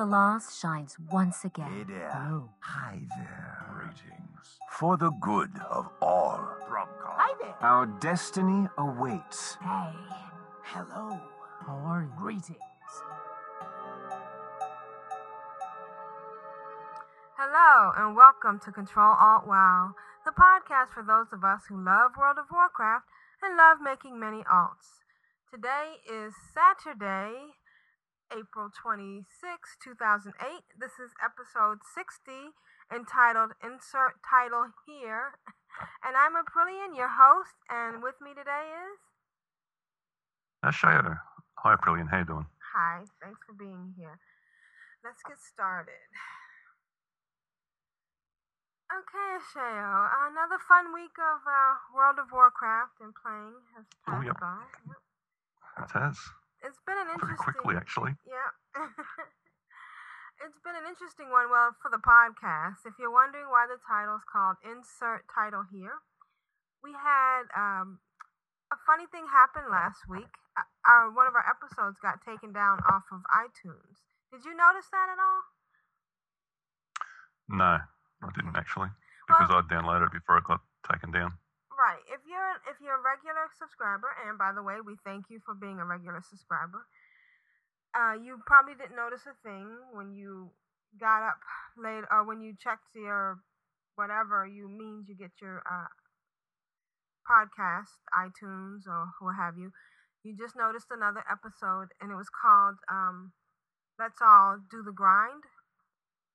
The loss shines once again. Hey there. Hello. Hi there. Greetings. For the good of all. Drumcar. Hi there. Our destiny awaits. Hey. Hello. How are you? Greetings. Hello, and welcome to Control Alt WoW, the podcast for those of us who love World of Warcraft and love making many alts. Today is Saturday, April 26, 2008. This is episode 60, entitled Insert Title Here. And I'm Aprillian, your host, and with me today is. Ashayo. Hi, Aprillian. How you doing? Hi, thanks for being here. Let's get started. Okay, Ashayo, another fun week of uh, World of Warcraft and playing has Oh, passed yep. by. Yep. It has. It's been an Pretty interesting. quickly, actually. Yeah. it's been an interesting one. Well, for the podcast, if you're wondering why the title's called Insert Title Here, we had um, a funny thing happen last week. Uh, our, one of our episodes got taken down off of iTunes. Did you notice that at all? No, I didn't actually. Because I downloaded it before it got taken down. Right. If you're if you're a regular subscriber, and by the way, we thank you for being a regular subscriber. Uh, you probably didn't notice a thing when you got up late, or when you checked your whatever you means you get your uh, podcast, iTunes, or what have you. You just noticed another episode, and it was called um, "Let's All Do the Grind."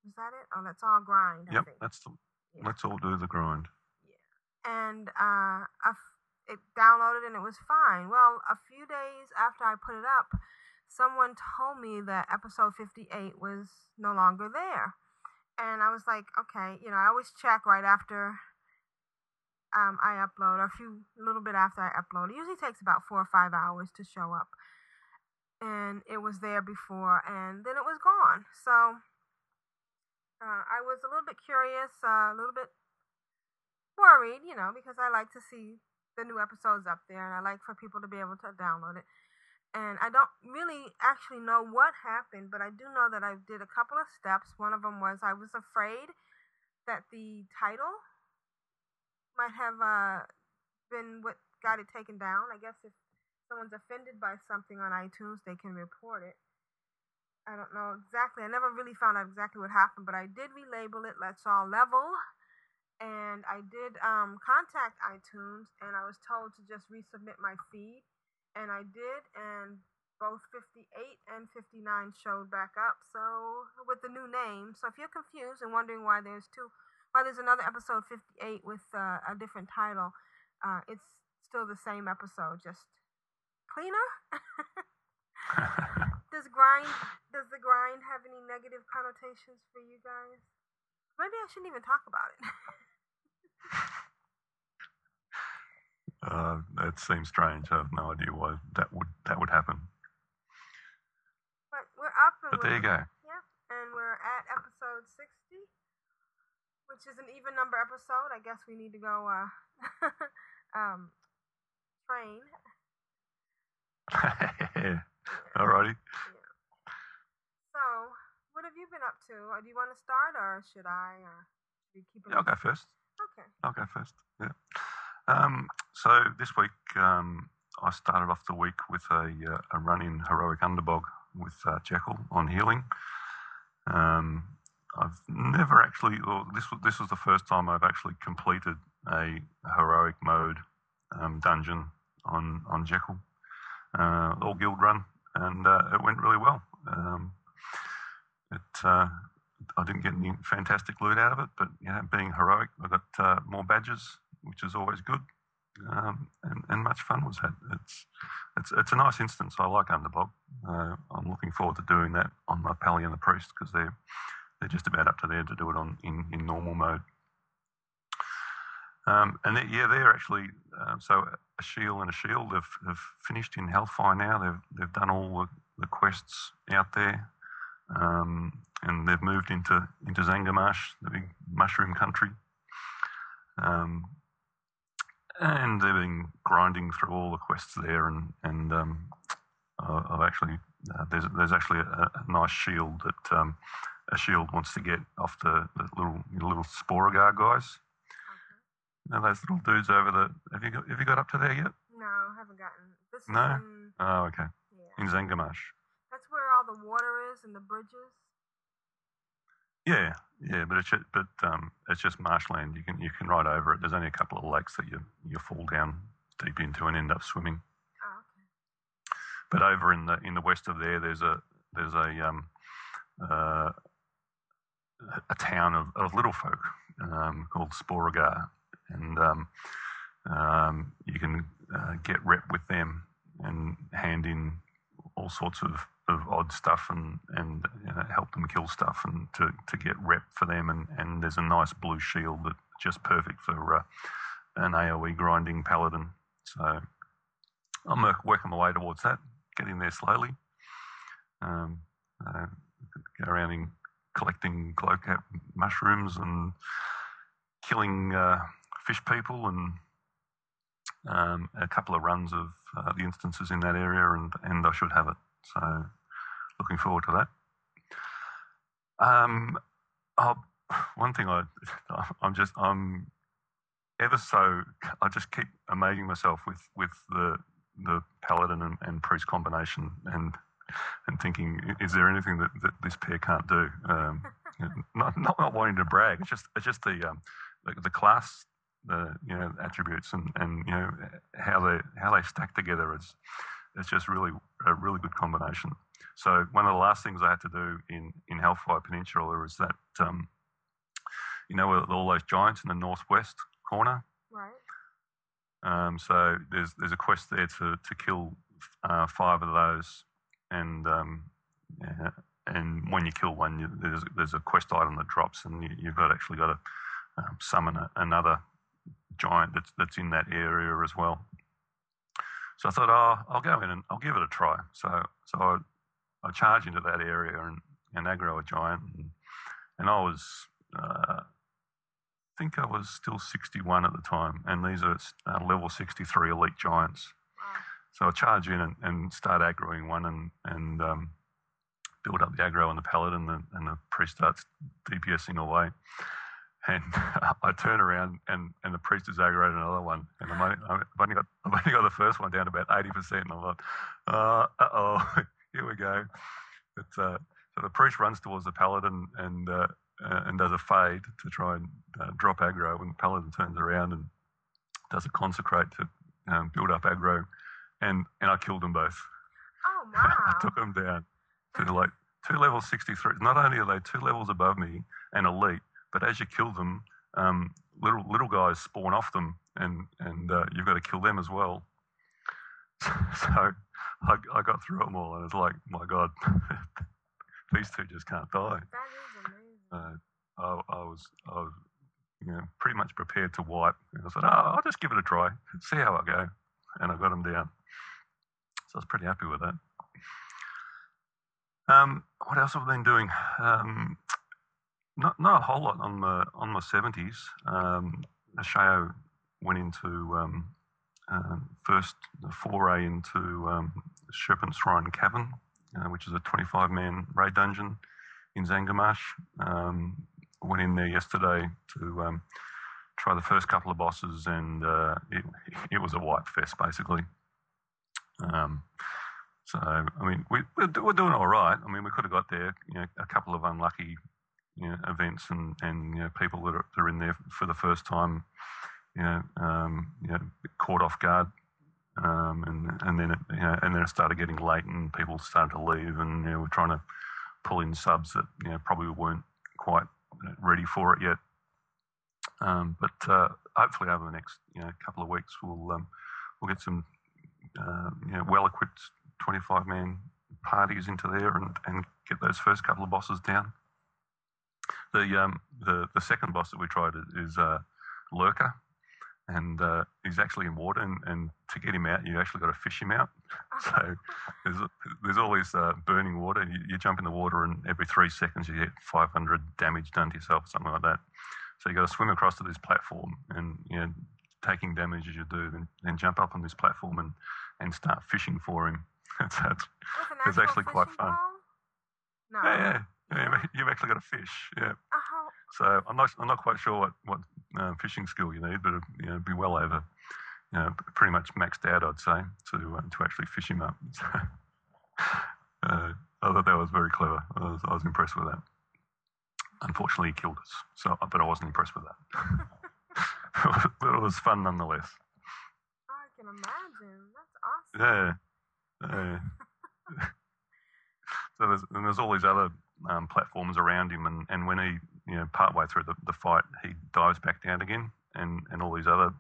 Is that it? Oh, let's all grind. I Yep, think. that's the. Yeah. Let's all do the grind. And uh, it downloaded and it was fine. Well, a few days after I put it up, someone told me that episode 58 was no longer there. And I was like, okay, you know, I always check right after um, I upload, or a few, little bit after I upload. It usually takes about four or five hours to show up. And it was there before, and then it was gone. So uh, I was a little bit curious, uh, a little bit worried, you know, because I like to see the new episodes up there and I like for people to be able to download it. And I don't really actually know what happened, but I do know that I did a couple of steps. One of them was I was afraid that the title might have uh, been what got it taken down. I guess if someone's offended by something on iTunes, they can report it. I don't know exactly. I never really found out exactly what happened, but I did relabel it Let's All Level and I did um, contact iTunes, and I was told to just resubmit my feed, and I did, and both 58 and 59 showed back up. So with the new name, so if you're confused and wondering why there's two, why there's another episode 58 with uh, a different title, uh, it's still the same episode, just cleaner. does grind does the grind have any negative connotations for you guys? Maybe I shouldn't even talk about it. Uh, it seems strange. I have no idea why that would that would happen. But we're up and But there you we're, go. Yeah, and we're at episode 60, which is an even number episode. I guess we need to go uh, um, train. Alrighty. Have you been up to? Uh, Do you want to start, or should I? Uh, should we keep it? Yeah, I'll go first. Okay. I'll go first. Yeah. Um, so this week um, I started off the week with a, uh, a run in heroic underbog with uh, Jekyll on healing. Um, I've never actually, or this was this was the first time I've actually completed a heroic mode um, dungeon on on Jekyll, uh, all guild run, and uh, it went really well. Um, it uh, I didn't get any fantastic loot out of it, but you know, being heroic, I got uh, more badges, which is always good, um, and, and much fun was had. It's it's it's a nice instance. I like Underbog. Uh, I'm looking forward to doing that on my Pally and the Priest because they're they're just about up to there to do it on in, in normal mode. Um, and they, yeah, they're actually um, so a shield and a shield have, have finished in Hellfire now. They've they've done all the, the quests out there. Um, and they've moved into into Zangarmarsh, the big mushroom country. Um, and they've been grinding through all the quests there, and and um, I've actually uh, there's there's actually a, a nice shield that um, a shield wants to get off the, the little little Sporeggar guys. Now those little dudes over the have you got have you got up to there yet? No, I haven't gotten. This is No? in, Oh, okay. yeah. In Zangarmarsh. That's where all the water is and the bridges. Yeah, yeah, but it's just, but um, it's just marshland. You can you can ride over it. There's only a couple of lakes that you you fall down deep into and end up swimming. Oh, okay. But over in the in the west of there, there's a there's a um, uh, a town of, of little folk um, called Sporeggar, and um, um, you can uh, get rep with them and hand in all sorts of, of odd stuff and and you know, help them kill stuff and to, to get rep for them and, and there's a nice blue shield that's just perfect for uh, an AOE grinding paladin. So I'm working my way towards that, getting there slowly. Um, uh, go around in collecting glow cap mushrooms and killing uh, fish people and um, a couple of runs of uh, the instances in that area, and, and I should have it. So, looking forward to that. Um, I'll, one thing I, I'm just, I'm ever so, I just keep amazing myself with with the the paladin and, and priest combination, and and thinking, is there anything that, that this pair can't do? Um, not, not not wanting to brag. It's just it's just the um, the, the class the you know attributes and, and you know how they how they stack together is it's just really a really good combination. So one of the last things I had to do in in Hellfire Peninsula is that um, you know all those giants in the northwest corner. Right. Um, so there's there's a quest there to to kill uh, five of those, and um, yeah, and when you kill one, you, there's there's a quest item that drops, and you, you've got actually got to um, summon a, another giant that's that's in that area as well. So I thought, oh, I'll go in and I'll give it a try. So so I, I charge into that area and, and aggro a giant, and, and I was. Uh, I think I was still 61 at the time, and these are uh, level 63 elite giants. Wow. So I charge in and, and start aggroing one and, and um, build up the aggro on the paladin, and the, and the priest starts DPSing away. And I turn around and, and the priest has aggroed another one. And I'm only, I've, only got, I've only got the first one down to about 80%. And I'm like, uh oh, here we go. But, uh, so the priest runs towards the paladin and uh, uh, and does a fade to try and uh, drop aggro. And the paladin turns around and does a consecrate to um, build up aggro. And, and I killed them both. Oh wow! I took them down to like two level 63. Not only are they two levels above me and elite, but as you kill them, um, little little guys spawn off them, and and uh, you've got to kill them as well. So I, I got through them all, and it's like, my God, these two just can't die. that is amazing. Uh, I, I was I was you know pretty much prepared to wipe. And I said, oh, I'll just give it a try, see how I go, and I got them down. So I was pretty happy with that. Um, what else have I been doing? Um, not not a whole lot on my on the seventies. Um, Ashayo went into um, uh, first foray into um, Serpent's Shrine Cavern, uh, which is a 25 man raid dungeon in Zangarmarsh. Um, went in there yesterday to um, try the first couple of bosses, and uh, it, it was a wipe fest basically. Um, so I mean, we, we're, we're doing all right. I mean, we could have got there, you know, a couple of unlucky you know, events and and you know, people that are, that are in there for the first time, you know, um, you know, caught off guard. Um, and and then it, you know, and then it started getting late, and people started to leave, and you know, we're trying to pull in subs that you know probably weren't quite ready for it yet. Um, but uh, hopefully, over the next you know couple of weeks, we'll um, we'll get some uh, you know well-equipped 25-man parties into there and, and get those first couple of bosses down. The um, the the second boss that we tried is, uh, Lurker, and uh, he's actually in water, and, and to get him out, you actually got to fish him out. So there's there's always uh, burning water. You, you jump in the water, and every three seconds you get 500 damage done to yourself, something like that. So you got to swim across to this platform, and you know, taking damage as you do, then then jump up on this platform and and start fishing for him. it's, it's, It's actually quite fun. No. yeah, yeah, yeah, you've- actually got a fish. Yeah. Oh, So I'm not I'm not quite sure what what uh, fishing skill you need, but it'd, you know, be well over, you know, pretty much maxed out, I'd say, to uh, to actually fish him up. So, uh, I thought that was very clever. I was, I was impressed with that. Unfortunately, he killed us. So, but I wasn't impressed with that. but it was fun nonetheless. I can imagine. That's awesome. Yeah. yeah. so there's, and there's all these other um, platforms around him, and, and when he, you know, partway through the, the fight, he dives back down again, and, and all these other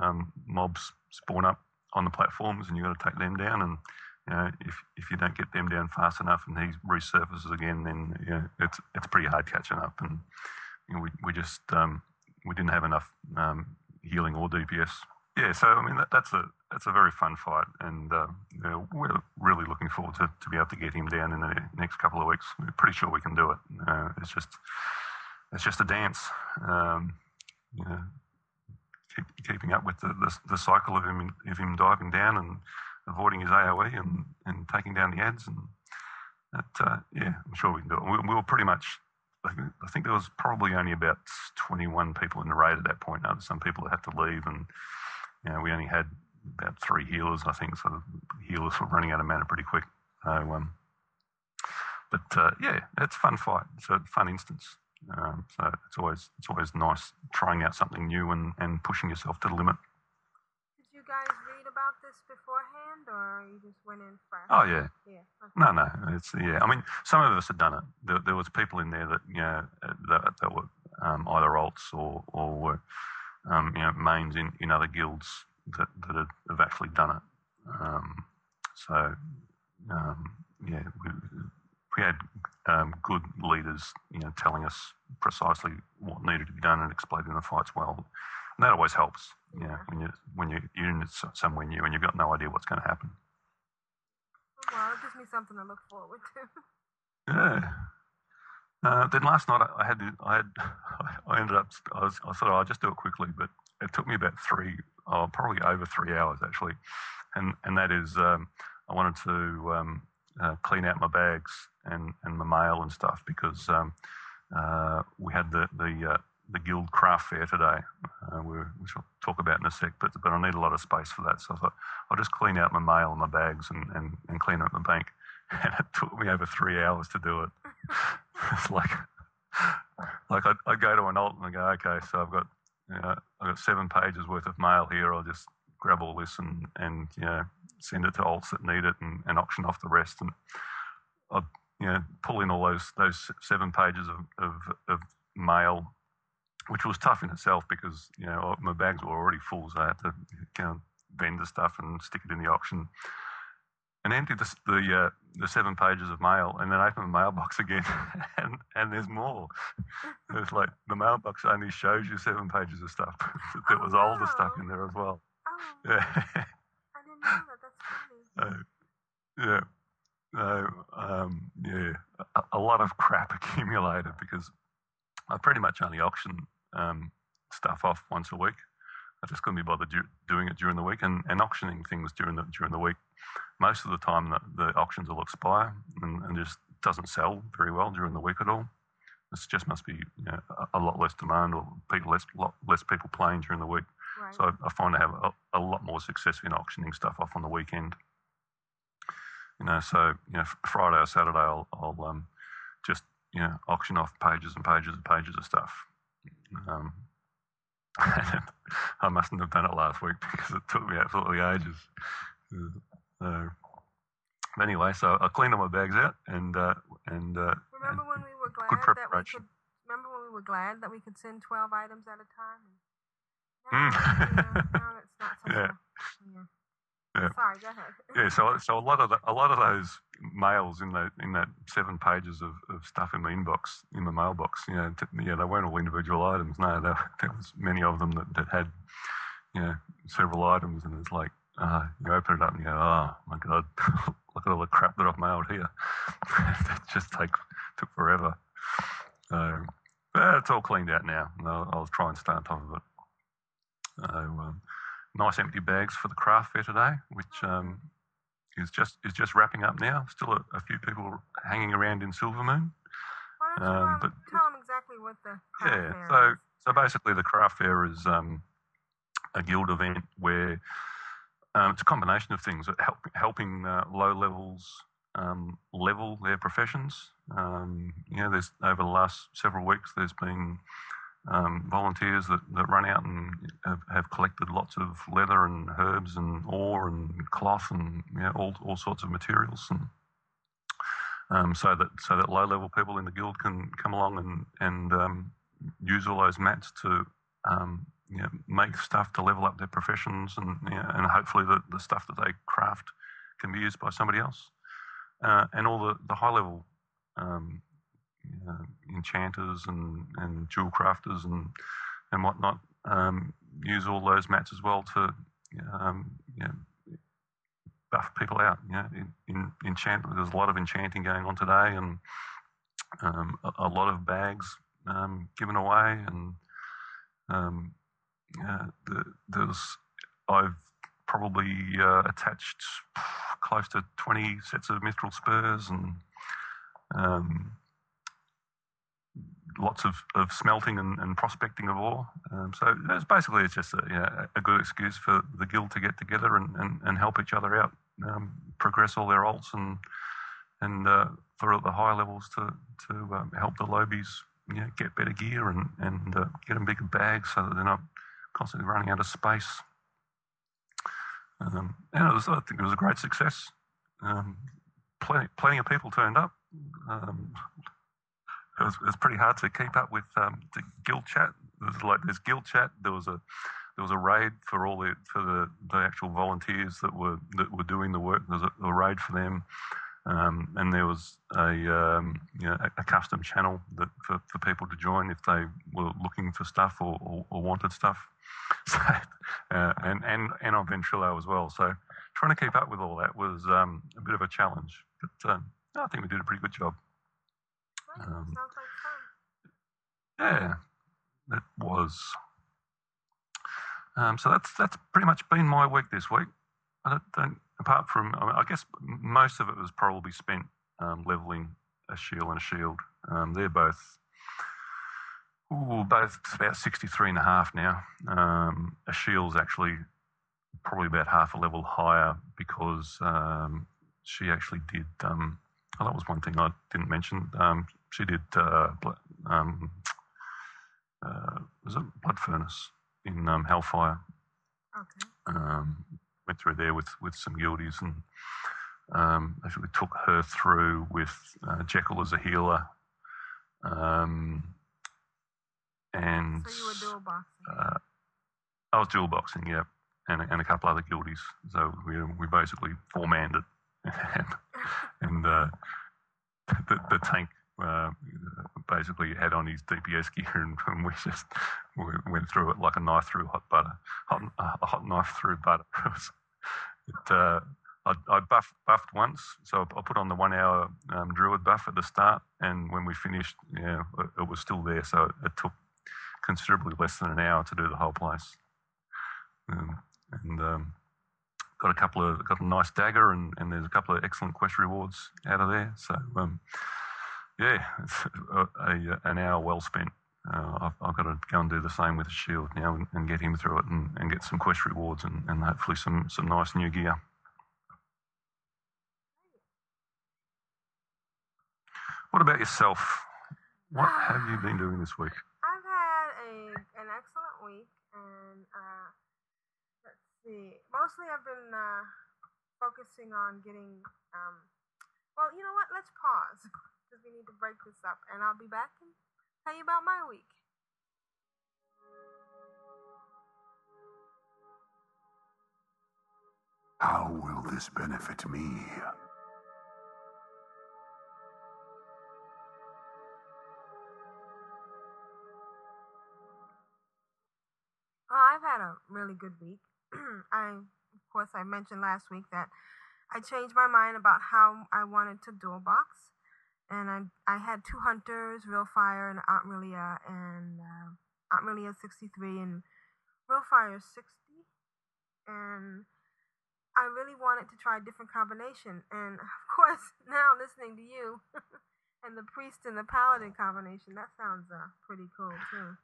um, mobs spawn up on the platforms, and you've got to take them down. And you know, if if you don't get them down fast enough, and he resurfaces again, then you know, it's it's pretty hard catching up. And you know, we we just um, we didn't have enough um, healing or DPS. Yeah, so I mean that, that's a that's a very fun fight, and uh, you know, we're really looking forward to, to be able to get him down in the next couple of weeks. We're pretty sure we can do it. Uh, it's just it's just a dance. Um, you know, keep, keeping up with the, the, the cycle of him of him diving down and avoiding his AOE and, and taking down the ads, and that, uh, yeah, I'm sure we can do it. We, we were pretty much. I think- there was probably only about 21 people in the raid at that point. Now, some people that had to leave, and you know, we only had about three healers, I think. So healers were running out of mana pretty quick. So, um, but uh, yeah, it's a fun fight. It's a fun instance. Um, so it's always it's always nice trying out something new and, and pushing yourself to the limit. Did you guys read about this beforehand, or you just went in first? Oh yeah, Yeah. Okay. no, no, it's yeah. I mean, some of us had done it. There, there was people in there that you know that, that were um, either alts or or were um, you know mains in, in other guilds that that had, have actually done it. Um, so um, yeah, we, we had um, good leaders, you know, telling us precisely what needed to be done and explaining the fights well. And that always helps, you know, Yeah. when you when you, you're in somewhere new and you've got no idea what's going to happen. Well, it gives me something to look forward to. Yeah. Uh, then last night I, had to, I had I ended up I was I thought oh, I'll just do it quickly, but it took me about three, oh, probably over three hours actually, and and that is um, I wanted to um, uh, clean out my bags and, and my mail and stuff because um, uh, we had the the uh, the guild craft fair today, uh, which I'll talk about in a sec. But but I need a lot of space for that, so I thought I'll just clean out my mail and my bags and, and, and clean up my bank. And it took me over three hours to do it. it's like like I I go to an alt and I go, okay, so I've got you know, I've got seven pages worth of mail here. I'll just grab all this and and you know send it to alts that need it and, and auction off the rest. And I you know pull in all those those seven pages of of, of mail, which was tough in itself because you know my bags were already full, so I had to you know, vend the stuff and stick it in the auction. And empty the the, uh, the seven pages of mail, and then open the mailbox again, and and there's more. It's like the mailbox only shows you seven pages of stuff. But there Oh, was older stuff in there as well. Oh, Yeah. Uh, yeah. No, um, yeah, a, a lot of crap accumulated because I pretty much only auction um, stuff off once a week. I just couldn't be bothered du- doing it during the week and, and auctioning things during the during the week. Most of the time, the, the auctions will expire and, and just doesn't sell very well during the week at all. This just must be you know, a, a lot less demand or people less lot less people playing during the week. Right. So I, I find I have a, a lot more success in auctioning stuff off on the weekend. You know, so you know, Friday or Saturday, I'll, I'll um, just you know auction off pages and pages and pages of stuff. Um, I mustn't have done it last week because it took me absolutely ages. So, anyway, so I cleaned all my bags out and uh, and uh, remember when we were glad good that we could? Remember when we were glad that we could send twelve items at a time? Mm. Know, now it's not so. Yeah. Yeah. Yeah. Sorry. Go ahead. yeah, so so a lot of the, a lot of those mails in that in that seven pages of, of stuff in my inbox in my mailbox, you know, t- yeah, they weren't all individual items. No, there, there was many of them that, that had, you know, several items, and it's like uh, you open it up and you go, oh my god, look at all the crap that I've mailed here. that just take took forever. So, but it's all cleaned out now. I'll, I'll try and stay on top of it. So, um, nice empty bags for the craft fair today, which um, is just is just wrapping up now. Still a, a few people hanging around in Silvermoon. Why don't you Um, um, but- tell them exactly what the craft Yeah. fair So is? so basically, the craft fair is um, a guild event where um, it's a combination of things, help, helping uh, low levels um, level their professions. Um, you know, there's over the last several weeks, there's been um, volunteers that, that run out and have, have collected lots of leather and herbs and ore and cloth and you know, all all sorts of materials and. Um, so that so that low level people in the guild can come along and and um, use all those mats to um, you know, make stuff to level up their professions and you know, and hopefully the, the stuff that they craft can be used by somebody else. Uh, and all the, the high level um, know, enchanters and, and jewel crafters and and whatnot um, use all those mats as well to um, you know, buff people out. You know, in, in enchant. There's a lot of enchanting going on today, and um, a, a lot of bags um, given away, and um, uh, the, there's I've probably uh, attached close to 20 sets of Mithril spurs and um, lots of, of smelting and, and prospecting of ore. Um, so it's basically it's just a, you know, a good excuse for the guild to get together and, and, and help each other out, um, progress all their alts and and uh, for the higher levels to to um, help the lobies you know, get better gear and and uh, get them bigger bags so that they're not constantly running out of space. Um, and it was, I think it was a great success. Um, plenty, plenty of people turned up. It, was, it was pretty hard to keep up with um, the guild chat. There was like there's guild chat. There was a there was a raid for all the for the, the actual volunteers that were that were doing the work. There was a, a raid for them. Um, and there was a, um, you know, a, a custom channel that for, for people to join if they were looking for stuff or, or, or wanted stuff. So, uh, and, and, and on Ventrilo as well. So trying to keep up with all that was um, a bit of a challenge. But um, I think we did a pretty good job. Um, Sounds like fun. Yeah, it was. Um, so that's that's pretty much been my week this week. I don't, don't apart from I, mean, I guess most of it was probably spent um, leveling a shield and a shield. Um, they're both ooh, both about 63 and a half now. Um, a shield's actually probably about half a level higher because um, she actually did. Um, oh, that was one thing I didn't mention. Um, she did. Uh, um, uh, was it Blood Furnace in um, Hellfire? Okay. um, went through there with, with some guildies and um, actually took her through with uh, Jekyll as a healer. Um, and So you were dual boxing. uh, I was dual boxing, yeah, and, and a couple other guildies. So we, we basically four manned it. and and uh, the, the tank uh, basically had on his DPS gear, and, and we just we went through it like a knife through hot butter, hot, a hot knife through butter. It uh, I, I buffed, buffed once, so I put on the one hour um, druid buff at the start, and when we finished, yeah, it, it was still there. So it took considerably less than an hour to do the whole place. Um, and um, got a couple of got a nice dagger, and, and there's a couple of excellent quest rewards out of there. So um, yeah, it's a, a, an hour well spent. Uh, I've, I've got to go and do the same with the shield now and, and get him through it and, and get some quest rewards and, and hopefully some, some nice new gear. What about yourself? What have you been doing this week? I've had a an excellent week, and uh, let's see. Mostly, I've been uh, focusing on getting. Um, well, you know what? Let's pause because we need to break this up, and I'll be back and tell you about my week. How will this benefit me? Oh, I've had a really good week. I, of course, I mentioned last week that I changed my mind about how I wanted to dual box, and I I had two hunters, Real Fire and Aunt Relia, and uh, Aunt Relia 63 and Real Fire 60, and I really wanted to try a different combination, and of course, now listening to you and the priest and the paladin combination, that sounds uh, pretty cool too.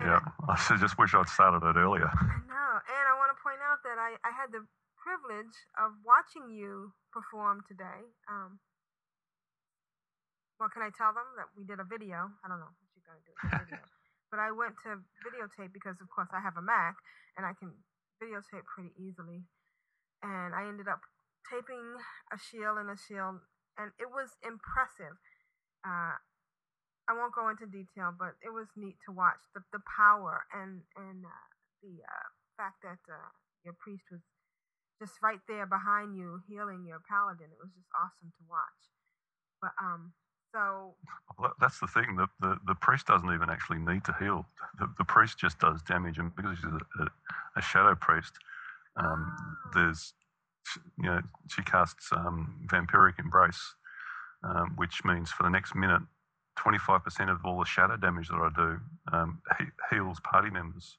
And Yeah, I just wish I'd started it earlier. I know, and I want to point out that I, I had the privilege of watching you perform today. Um, well, can I tell them that we did a video? I don't know if you're going to do a video, but I went to videotape because, of course, I have a Mac and I can videotape pretty easily. And I ended up taping a shield and a shield, and it was impressive. Uh, I won't go into detail, but it was neat to watch the the power and and uh, the uh, fact that uh, your priest was just right there behind you, healing your paladin. It was just awesome to watch. But um, so Well, that's the thing. The, the, the priest doesn't even actually need to heal. The, the priest just does damage, and because she's a, a, a shadow priest, um, there's you know she casts um, vampiric embrace, um, which means for the next minute, 25% of all the shadow damage that I do um, he- heals party members.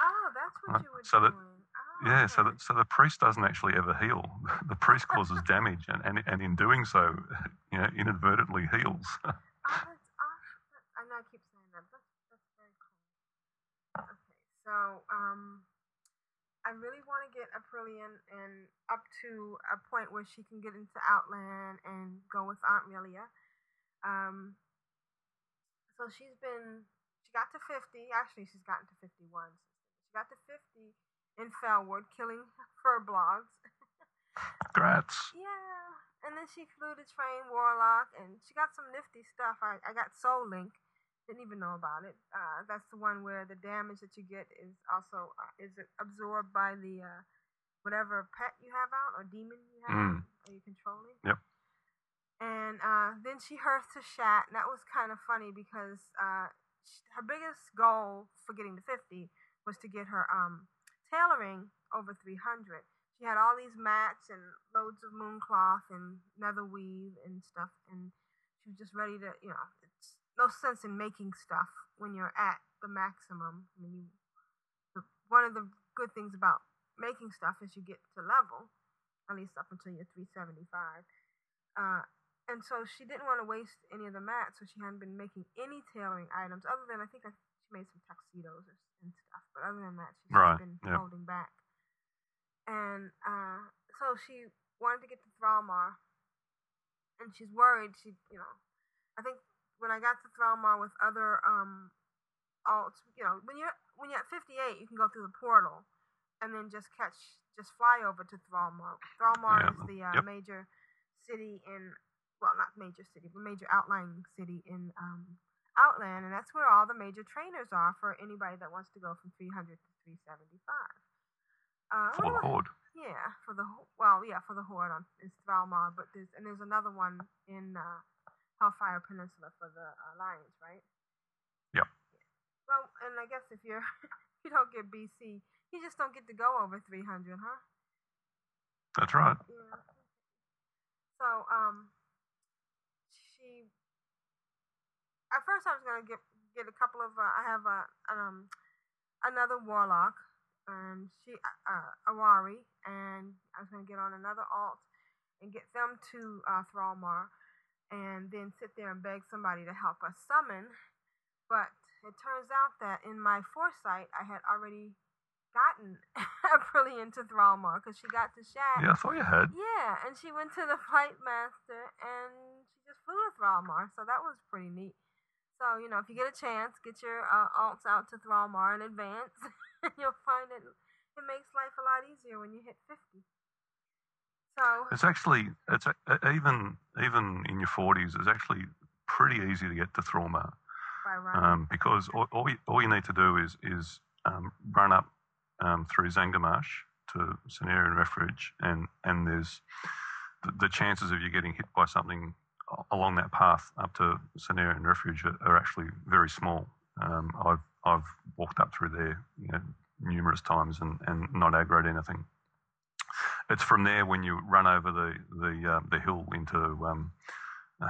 oh, that's what Right, you were so that- doing. Oh, Yeah, so the, so the priest doesn't actually ever heal. The priest causes damage, and, and, and in doing so, you know, inadvertently heals. Oh, that's awesome. I know I keep saying that. That's, that's very cool. Okay, so um, I really want to get Aprillian and up to a point where she can get into Outland and go with Aunt Melia. Um, so she's been, she got to 50. Actually, she's gotten to 51. She got to 50 in Felwood, killing Furbolgs. Grats. Yeah, and then she flew to train Warlock, and she got some nifty stuff. I, I got Soul Link, didn't even know about it. Uh, that's the one where the damage that you get is also uh, is absorbed by the uh, whatever pet you have out or demon you have Mm. out, or you controlling. Yep. And uh, then she hearth to Shat, and that was kind of funny because uh, her biggest goal for getting to 50 was to get her um, tailoring over 300 she had all these mats and loads of moon cloth and nether weave and stuff and she was just ready to you know it's no sense in making stuff when you're at the maximum. I mean you one of the good things about making stuff is you get to level at least up until you're 375 uh, and so she didn't want to waste any of the mats so she hadn't been making any tailoring items other than i think I, she made some tuxedos or, and stuff but other than that she's Right, been yeah. holding back and uh, so she wanted to get to Thrallmar, and she's worried. She, you know, I think when I got to Thrallmar with other um, alts, you know, when you're when you're at 58, you can go through the portal, and then just catch, just fly over to Thrallmar. Thrallmar Yeah, is the uh, yep. major city in, well, not major city, but major outlying city in um, Outland, and that's where all the major trainers are for anybody that wants to go from 300 to 375. Uh, For the horde. yeah, for the well, yeah, for the horde on is Thrallmar, but there's and there's another one in uh, Hellfire Peninsula for the Alliance, right? Yep. Well, and I guess if you're you don't get BC, you just don't get to go over 300, huh? That's right. Yeah. So, um, she. At first, I was gonna get get a couple of. Uh, I have a um another warlock, and she uh Awari, and I was gonna get on another alt and get them to uh, Thrallmar, and then sit there and beg somebody to help us summon. But it turns out that in my foresight, I had already gotten Aprillian into Thrallmar because she got to Shat. Yeah, I thought you had. Yeah, and she went to the flight master and she just flew to Thrallmar, so that was pretty neat. So, you know, if you get a chance, get your uh, alts out to Thrallmar in advance, you'll find that it makes life a lot easier when you hit 50. So, It's actually it's a, even even in your forties. It's actually pretty easy to get to Thrallmar running. um, because all, all, you, all you need to do is is um, run up um, through Zangarmarsh to Cenarion Refuge, and and there's the, the chances of you getting hit by something along that path up to Cenarion Refuge are, are actually very small. Um, I've I've walked up through there you know, numerous times and, and not aggroed anything. It's from there when you run over the the uh, the hill into um,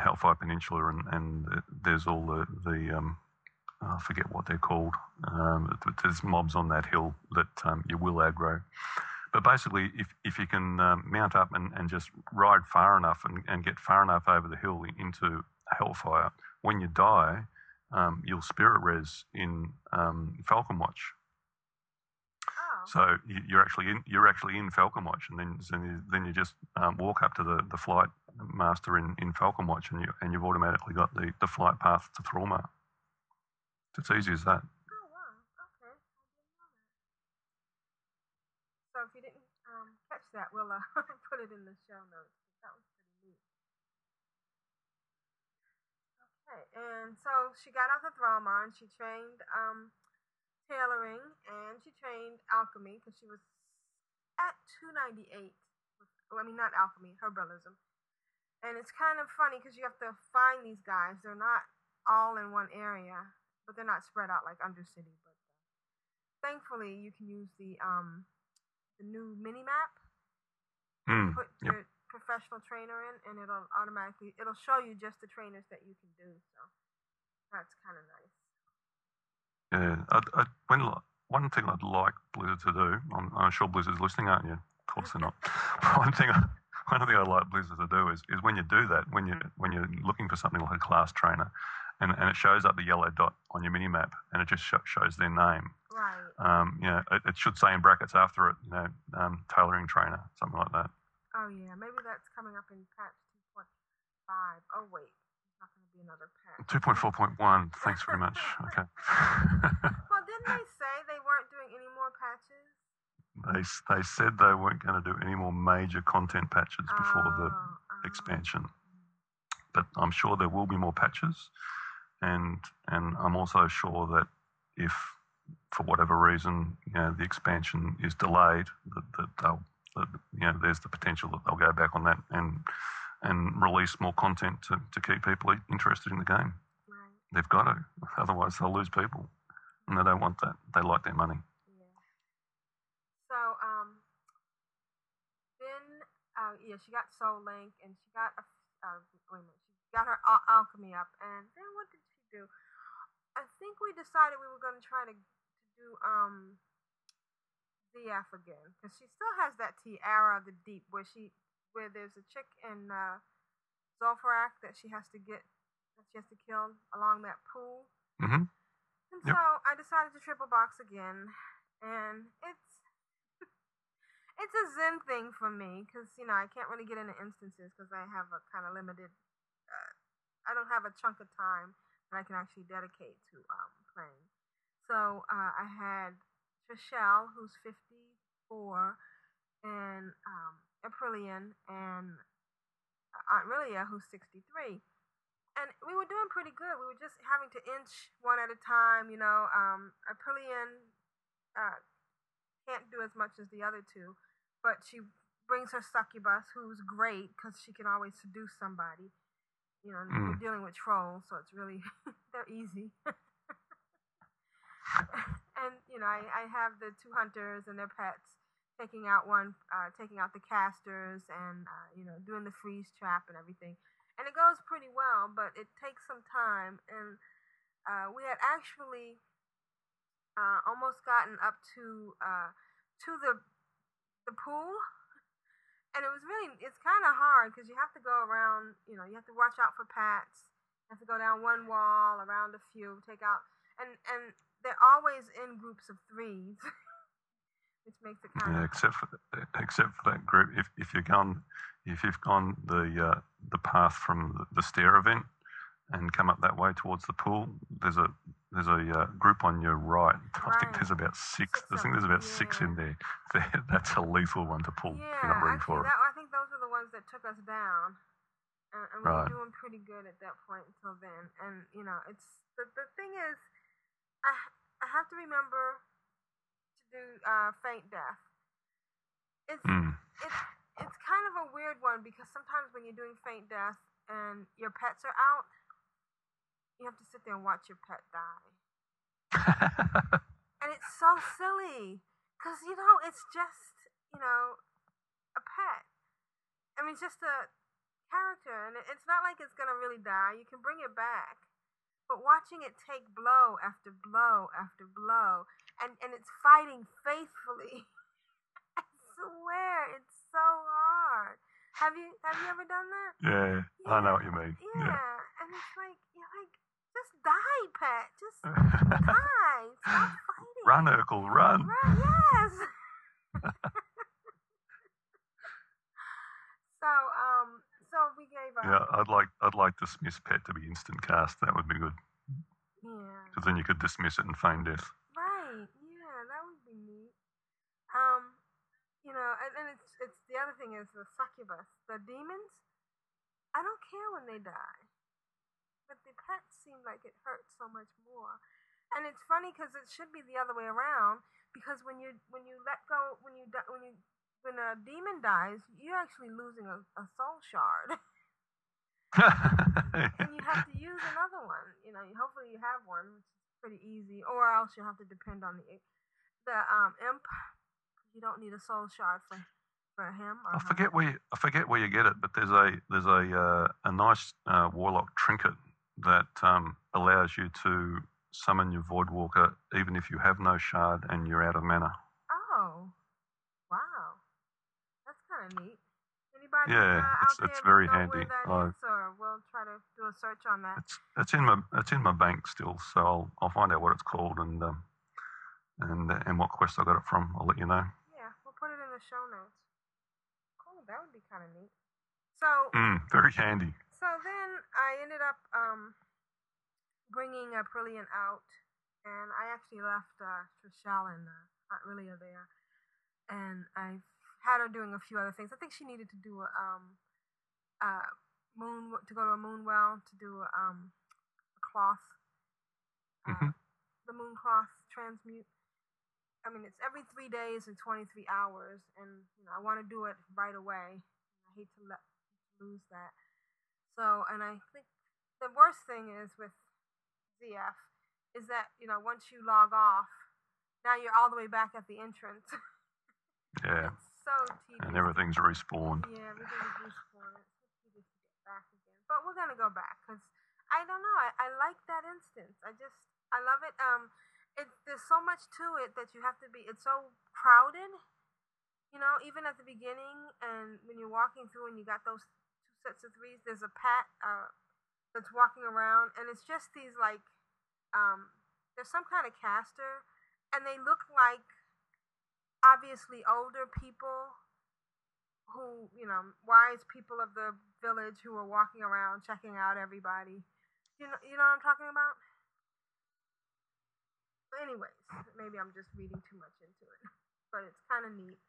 Hellfire Peninsula, and, and there's all the the um, I forget what they're called. Um, there's mobs on that hill that um, you will aggro. But basically, if, if you can um, mount up and, and just ride far enough and, and get far enough over the hill into Hellfire, when you die, um, you'll spirit res in um, Falcon Watch. Oh. So you- you're actually in you're actually in Falcon Watch, and then so you, then you just um, walk up to the, the flight master in, in Falcon Watch, and you and you've automatically got the, the flight path to Thrallmar. It's as easy as that. Oh wow. Okay. I didn't know that. So if you didn't um, catch that, we'll uh, put it in the show notes. That was pretty neat. Okay, and so she got out the and she trained um, tailoring and she trained alchemy because she was at 298. With, well, I mean, not alchemy, herbalism. And it's kind of funny because you have to find these guys. They're not all in one area, but they're not spread out like Undercity. But uh, thankfully, you can use the um the new mini map. Mm, Put yep. your professional trainer in, and it'll automatically it'll show you just the trainers that you can do. So that's kind of nice. Yeah, I, I, when, one thing I'd like Blizzard to do, I'm, I'm sure Blizzard's listening, aren't you? Of course they're not. one thing, I- one thing I'd like Blizzard to do is, is when you do that, when you when you're looking for something like a class trainer, and, and it shows up the yellow dot on your mini map, and it just sho shows their name. Right. Um, you know, it, it should say in brackets after it, you know, um, tailoring trainer, something like that. Oh yeah, maybe that's coming up in patch 2.5. Oh wait, it's not going to be another patch. Two point four point one. Thanks very much. Okay. Well, didn't they say they weren't doing any more patches? they they said they weren't going to do any more major content patches before the Oh, oh. expansion. But I'm sure there will be more patches, and and I'm also sure that if for whatever reason you know the expansion is delayed, that, that they'll that, you know there's the potential that they'll go back on that and and release more content to, to keep people interested in the game. Right. They've got to, otherwise they'll lose people, and they don't want that. They like their money. Yeah. So, um, then, uh, yeah, she got Soul Link and she got a, uh, wait a minute, she got her al- alchemy up, and then what did she do? I think we decided we were going to try to, to do, um, DF again, because she still has that Tiara of the Deep, where she, where there's a chick in, uh, Zul'Farrak that she has to get, that she has to kill along that pool. hmm And Yep. so I decided to triple box again, and it's it's a Zen thing for me because you know I can't really get into instances because I have a kind of limited. I don't have a chunk of time that I can actually dedicate to um, playing. So uh, I had Trishelle, who's fifty four, and um, Aprillian, and Aunt Rilia, who's sixty three and we were doing pretty good. We were just having to inch one at a time, you know. Um, Aprillian uh, can't do as much as the other two, but she brings her succubus, who's great because she can always seduce somebody. You know, Mm. dealing with trolls, so it's really they're easy. and you know, I, I have the two hunters and their pets taking out one, uh, taking out the casters, and uh, you know, doing the freeze trap and everything and it goes pretty well, but it takes some time. And uh, we had actually uh, almost gotten up to uh, to the the pool, and it was really it's kind of hard because you have to go around. You know, you have to watch out for pats. You have to go down one wall, around a few, take out, and and they're always in groups of threes. Which makes it kind Yeah, of except for except for that group. If if you've gone if you've gone the uh, the path from the, the stair event and come up that way towards the pool, there's a there's a uh, group on your right. I think there's about six. Six I think there's about them, six in there. That's a lethal one to pull. if Yeah, you're not ready for it. that, I think those were the ones that took us down, and, and we Right. were doing pretty good at that point until then. And you know, it's the the thing is, I I have to remember to do uh, feign death. It's Mm. it's it's kind of a weird one because sometimes when you're doing feign death and your pets are out, you have to sit there and watch your pet die. And it's so silly because you know it's just you know a pet. I mean, it's just a character, and it's not like it's gonna really die. You can bring it back, but watching it take blow after blow after blow, and and it's fighting faithfully. I swear it's so hard. Have you have you ever done that? Yeah, I know what you mean. Yeah, and it's like you're like, just die, pet. Just die. Stop fighting. Run, Urkel, run. Run, yes. so um, so we gave up. Yeah, I'd like I'd like dismiss pet to be instant cast. That would be good Yeah. because then you could dismiss it and feign death. Right. Yeah, that would be neat. Um, you know, and, and it's it's the other thing is the succubus, the demons. I don't care when they die, but the pet seemed like it hurt so much more. And it's funny because it should be the other way around. Because when you when you let go when you when you when a demon dies, you're actually losing a, a soul shard, and you have to use another one. You know, hopefully you have one, which is pretty easy, or else you have to depend on the the um imp. You don't need a soul shard for for him. Or I her. forget where you, I forget where you get it, but there's a there's a uh, a nice uh, warlock trinket that um, allows you to summon your void walker even if you have no shard and you're out of mana. Oh, wow, that's kind of neat. Anybody Yeah, uh, it's- it's very handy. I- is, or we'll try to do a search on that. It's it's in my it's in my bank still, so I'll I'll find out what it's called and um, and and what quest I got it from. I'll let you know. Yeah, we'll put it in the show notes. Cool, that would be kind of neat. So, Mm, very handy. So then I ended up um, bringing uh, Aprillian out, and I actually left uh, Trishelle and uh, Aunt Rilia there, and I had her doing a few other things. I think she needed to do a um, uh, moon to go to a moon well to do a, um, a cloth, uh, Mhm. the moon cloth transmute. I mean, it's every three days and 23 hours, and you know, I want to do it right away. I hate to let lose that. So, and I think the worst thing is with ZF is that you know once you log off, now you're all the way back at the entrance. Yeah, It's so tedious. and everything's respawned. Yeah, everything's respawned. It's so tedious to get back again. But we're gonna go back because I don't know. I, I like that instance. I just I love it. Um, it there's so much to it that you have to be. It's so crowded. You know, even at the beginning and when you're walking through and you got those sets of threes, there's a pat uh, that's walking around, and it's just these like um, there's some kind of caster, and they look like obviously older people who, you know, wise people of the village who are walking around checking out everybody. You know, you know what I'm talking about? Anyways, maybe I'm just reading too much into it, but it's kind of neat.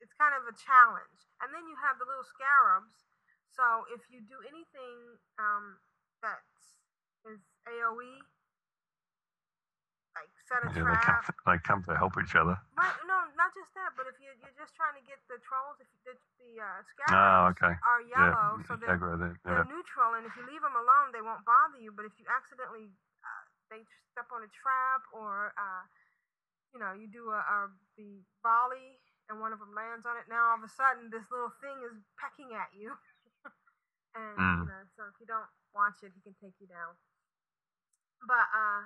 It's kind of a challenge, and then you have the little scarabs. So if you do anything um, that is AOE, like set a Yeah, they come trap, they come to help each other. Right, no, not just that, but if you're, you're just trying to get the trolls, if you, the, the uh, scarabs Oh, okay. are yellow, yeah, so they're, they're Yeah. neutral, and if you leave them alone, they won't bother you. But if you accidentally uh, they step on a trap, or uh, you know, you do a, a the volley and one of them lands on it, now all of a sudden this little thing is pecking at you, and you Mm. know, so if you don't watch it, he can take you down. But uh,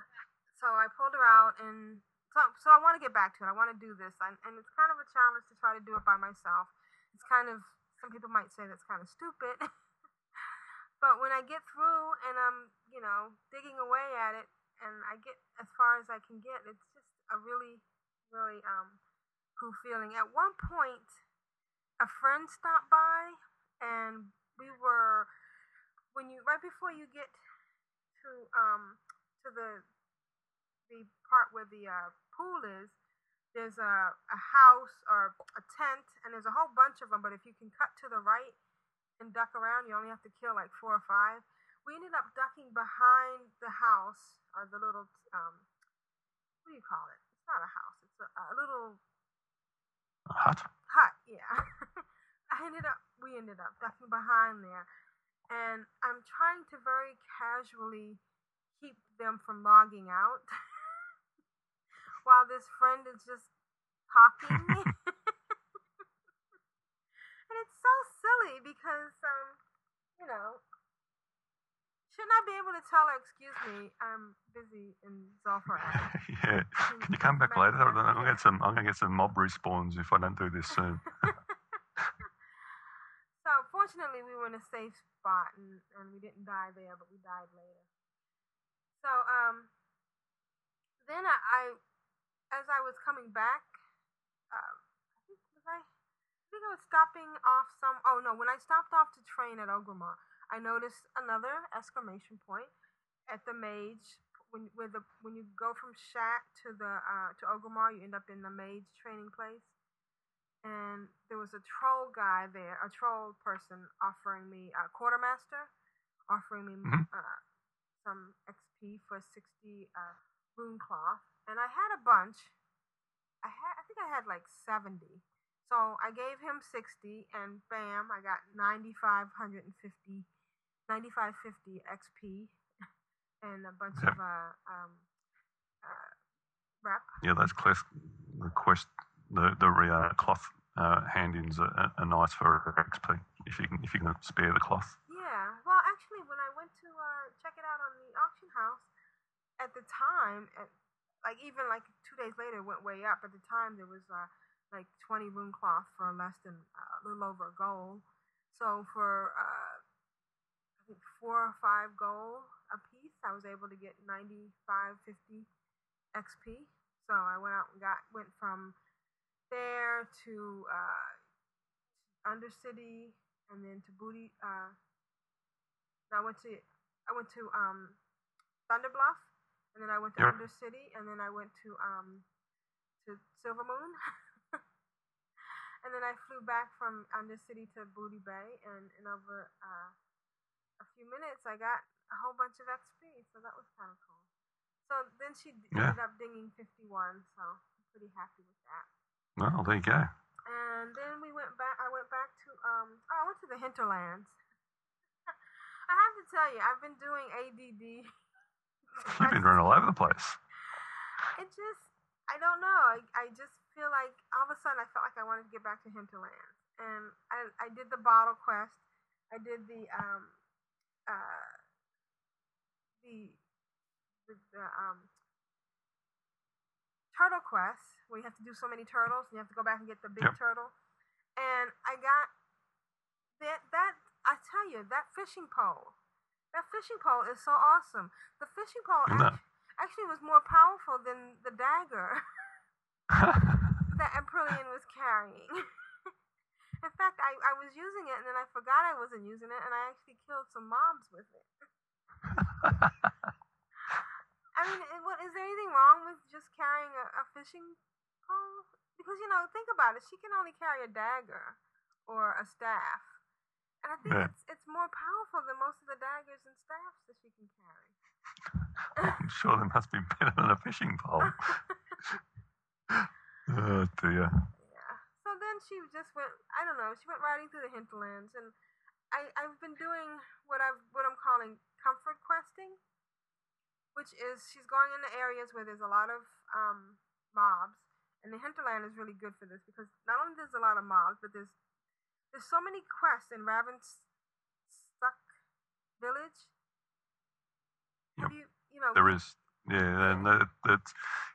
so I pulled her out, and so so I want to get back to it. I want to do this, and, and it's kind of a challenge to try to do it by myself. It's kind of some people might say that's kind of stupid, but when I get through and I'm you know digging away at it, and I get as far as I can get, it's just a really really um cool feeling. At one point, a friend stopped by, and we were when you right before you get to um to the the part where the uh, pool is, there's a, a house or a tent, and there's a whole bunch of them. But if you can cut to the right and duck around, you only have to kill like four or five. We ended up ducking behind the house or the little um, what do you call it? It's not a house. It's a, a little A hut. hut. Yeah. I ended up. We ended up ducking behind there, and I'm trying to very casually keep them from logging out while this friend is just talking. and it's so silly because, um, you know, Shouldn't I be able to tell her, excuse me, I'm busy in Zul'Farrak? yeah. Can you come back later? I'm gonna get some. I'm gonna get some mob respawns if I don't do this soon. Fortunately, we were in a safe spot and, and we didn't die there, but we died later. So um, then I, I as I was coming back, um, I think was I, I think I was stopping off some. Oh no, when I stopped off to train at Orgrimmar, I noticed another exclamation point at the mage when where the when you go from Shat to the uh, to Orgrimmar, you end up in the mage training place. And there was a troll guy there, a troll person offering me a quartermaster, offering me Mhm. uh, some XP for sixty uh, rune cloth, and I had a bunch. I had, I think I had like seventy. So I gave him 60, and bam, I got 9,550, 9550 XP, and a bunch of uh, um, uh, rep. yeah, that's quest, the quest, the the uh, cloth uh, hand-ins are, are- are nice for XP if you can if you can spare the cloth. Yeah. Well, actually, when I went to uh, check it out on the auction house, at the time, at, like even like two days later, it went way up. At the time, there was uh, like 20 rune cloth for less than uh, a little over a gold. So for uh, I think four or five gold a piece, I was able to get 95, 50 XP. So I went out and got went from there to uh, Undercity and then to Booty. Uh, I went to I went to um, Thunderbluff, and then I went to Yep. Undercity, and then I went to um, to Silver Moon, and then I flew back from Undercity to Booty Bay, and in over uh, a few minutes, I got a whole bunch of XP, so that was kind of cool. So then she Yeah. ended up dinging 51, so I'm pretty happy with that. Well, there you go. And then we went back. I went back to um. Oh, I went to the hinterlands. I have to tell you, I've been doing ADD. You've been running all over the place. It just, I don't know. I, I just feel like all of a sudden I felt like I wanted to get back to hinterlands, and I I did the bottle quest. I did the um uh the the, the um turtle quest where you have to do so many turtles and you have to go back and get the big Yep. turtle. And I got that that I tell you that fishing pole. That fishing pole is so awesome. The fishing pole No. act- actually was more powerful than the dagger that Aprillian was carrying. In fact, I, I was using it and then I forgot I wasn't using it and I actually killed some mobs with it. I mean, is there anything wrong with just carrying a, a fishing pole? Because, you know, think about it. She can only carry a dagger or a staff. And I think Yeah. it's, it's more powerful than most of the daggers and staffs that she can carry. I'm sure they must be better than a fishing pole. oh dear. Yeah. So then she just went. I don't know. She went riding through the hinterlands, and I I've been doing what I've what I'm calling comfort questing, which is she's going into areas where there's a lot of um, mobs, and the hinterland is really good for this because not only there's a lot of mobs, but there's there's so many quests in Raven's Stuck Village. Have you you know There is, yeah, and the, the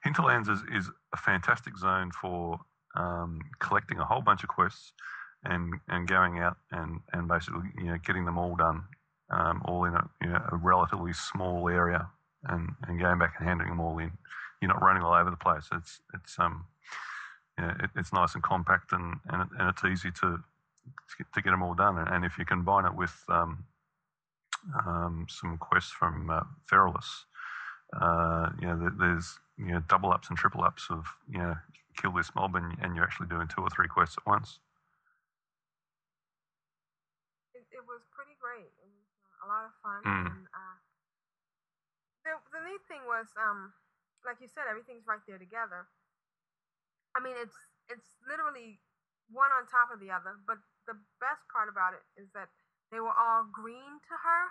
Hinterlands is, is a fantastic zone for um, collecting a whole bunch of quests and and going out and, and basically you know getting them all done, um, all in a, you know, a relatively small area, and, and going back and handing them all in. You're not running all over the place. It's it's um yeah, it, it's nice and compact and and, it, and it's easy to to get, them all done. And if you combine it with um, um, some quests from uh, Feralas, uh, you know, there- there's you know double ups and triple ups of you know kill this mob and, and you're actually doing two or three quests at once. it, it was pretty great. It was a lot of fun. Mm. And uh, the the neat thing was, um, like you said, everything's right there together. I mean, it's it's literally one on top of the other. But the best part about it is that they were all green to her.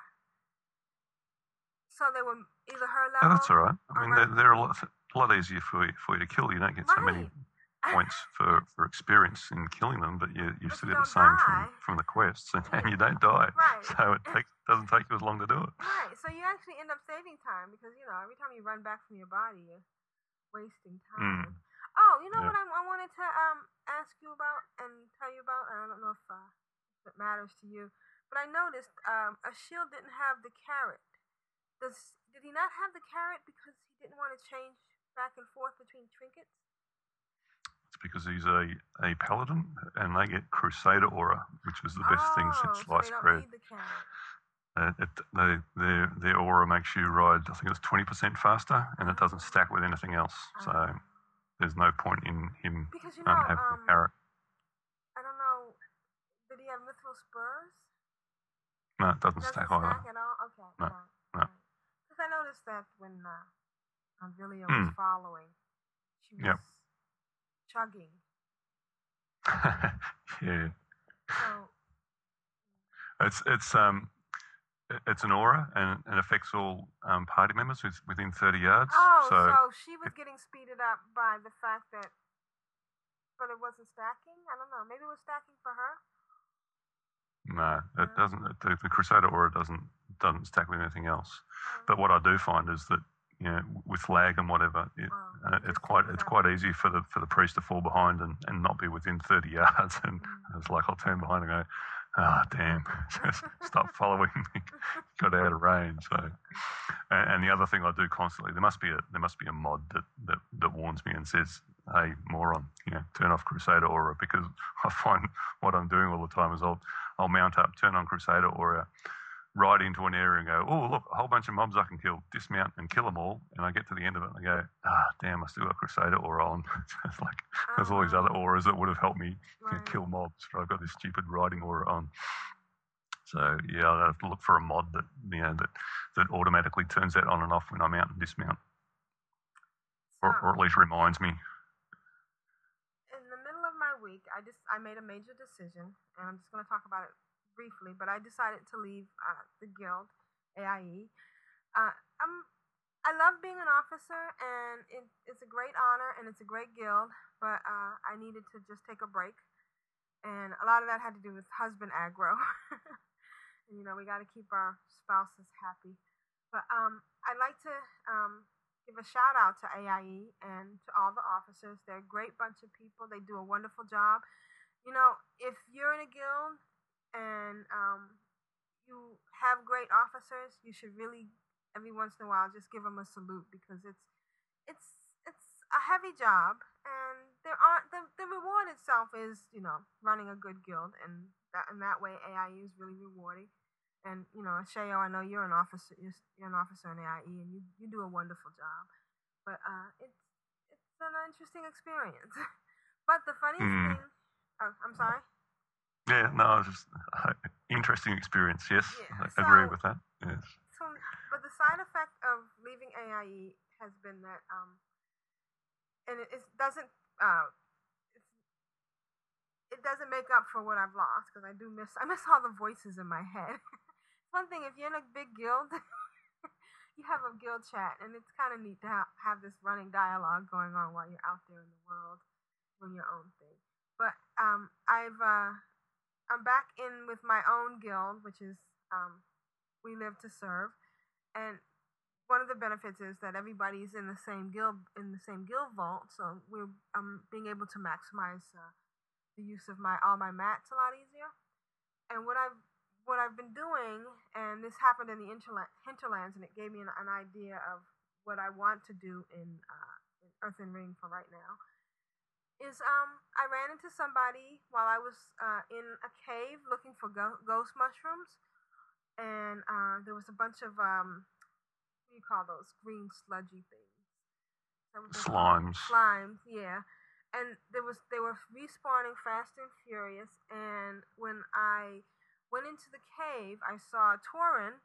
So they were either her level. Oh, that's all right. I mean, they're, they're a lot, a lot easier for you, for you to kill. You don't get so many Right. Points for, for experience in killing them, but you, you still get the same from, die. from the quests, and, and you don't die. Right. So it take, doesn't take you as long to do it. Right. So you actually end up saving time because you know every time you run back from your body, you're wasting time. Mm. Oh, you know Yeah. what I, I wanted to um ask you about and tell you about, and I don't know if, uh, if it matters to you, but I noticed um a shield didn't have the carrot. Does did he not have the carrot because he didn't want to change back and forth between trinkets? Because he's a, a paladin, and they get Crusader aura, which is the best thing oh, since so sliced bread. need the carrot. Uh, it, they, their, their aura makes you ride, I think it's 20% faster, and it doesn't stack with anything else. So Ah. there's no point in him because you know, um, having um, a carrot. I don't know. Did he have mithril spurs? No, it doesn't Doesn't stack stack either. at all? Okay. No, no. Because I noticed that when uh, Aurelia Hmm. was following, she was Yep. Chugging. yeah. So, It's it's um it's an aura and it affects all um, party members within 30 yards. oh, so, so she was getting speeded up by the fact that, but it wasn't stacking? I don't know. Maybe it was stacking for her? no, it No. doesn't. The, the Crusader aura doesn't doesn't stack with anything else. Um, But what I do find is that you know with lag and whatever, it, oh, uh, it's quite it's quite easy for the for the priest to fall behind and, and not be within 30 yards. And Mm. it's like I'll turn behind and go, ah, damn, just stop following me. Got out of range. So, and, and the other thing I do constantly, there must be a there must be a mod that that, that warns me and says, hey, moron, you know, turn off Crusader Aura because I find what I'm doing all the time is I'll I'll mount up, turn on Crusader Aura. Ride into an area and go, oh, look, a whole bunch of mobs I can kill, dismount and kill them all. And I get to the end of it and I go, ah, damn, I still got Crusader Aura on. it's like, there's all these other auras that would have helped me kill mobs, but I've got this stupid riding aura on. So yeah, I have to look for a mod that you know that that automatically turns that on and off when I mount and dismount, or, or at least reminds me. in the middle of my week, I just I made a major decision, and I'm just going to talk about it briefly. But I decided to leave uh, the guild, AIE. Uh, I'm I love being an officer, and it, it's a great honor, and it's a great guild. But uh, I needed to just take a break, and a lot of that had to do with husband aggro. and, you know, we got to keep our spouses happy. But um, I'd like to um, give a shout out to AIE and to all the officers. They're a great bunch of people. They do a wonderful job. You know, if you're in a guild and um, you have great officers, you should really every once in a while just give them a salute because it's it's it's a heavy job and there aren't the, the reward itself is you know running a good guild and that in that way AIE is really rewarding. And you know, Shayo, I know you're an officer. You're, you're an officer in AIE, and you, you do a wonderful job. But uh, it's it's an interesting experience. but the funniest Hmm. thing, oh, I'm sorry. Yeah, no, it's just interesting experience. Yes, Yeah, I agree so- with that. Yes. So, but the side effect of leaving AIE has been that, um, and it, it doesn't, uh, it's, it doesn't make up for what I've lost because I do miss, I miss all the voices in my head. one thing if you're in a big guild, you have a guild chat, and it's kind of neat to ha- have this running dialogue going on while you're out there in the world doing your own thing. But um, I've, uh, I'm back in with my own guild, which is um, we live to serve. And one of the benefits is that everybody's in the same guild in the same guild vault. So we're um, being able to maximize uh, the use of my all my mats a lot easier. And what i've what i've been doing and this happened in the interla- hinterlands and it gave me an, an idea of what i want to do in, uh, in earthen ring for right now is um i ran into somebody while i was uh, in a cave looking for go- ghost mushrooms and uh, there was a bunch of um, what do you call those green sludgy things? Is that what they're called? Slimes. Slimes, yeah. And there was they were respawning fast and furious. And when I went into the cave, I saw Torin,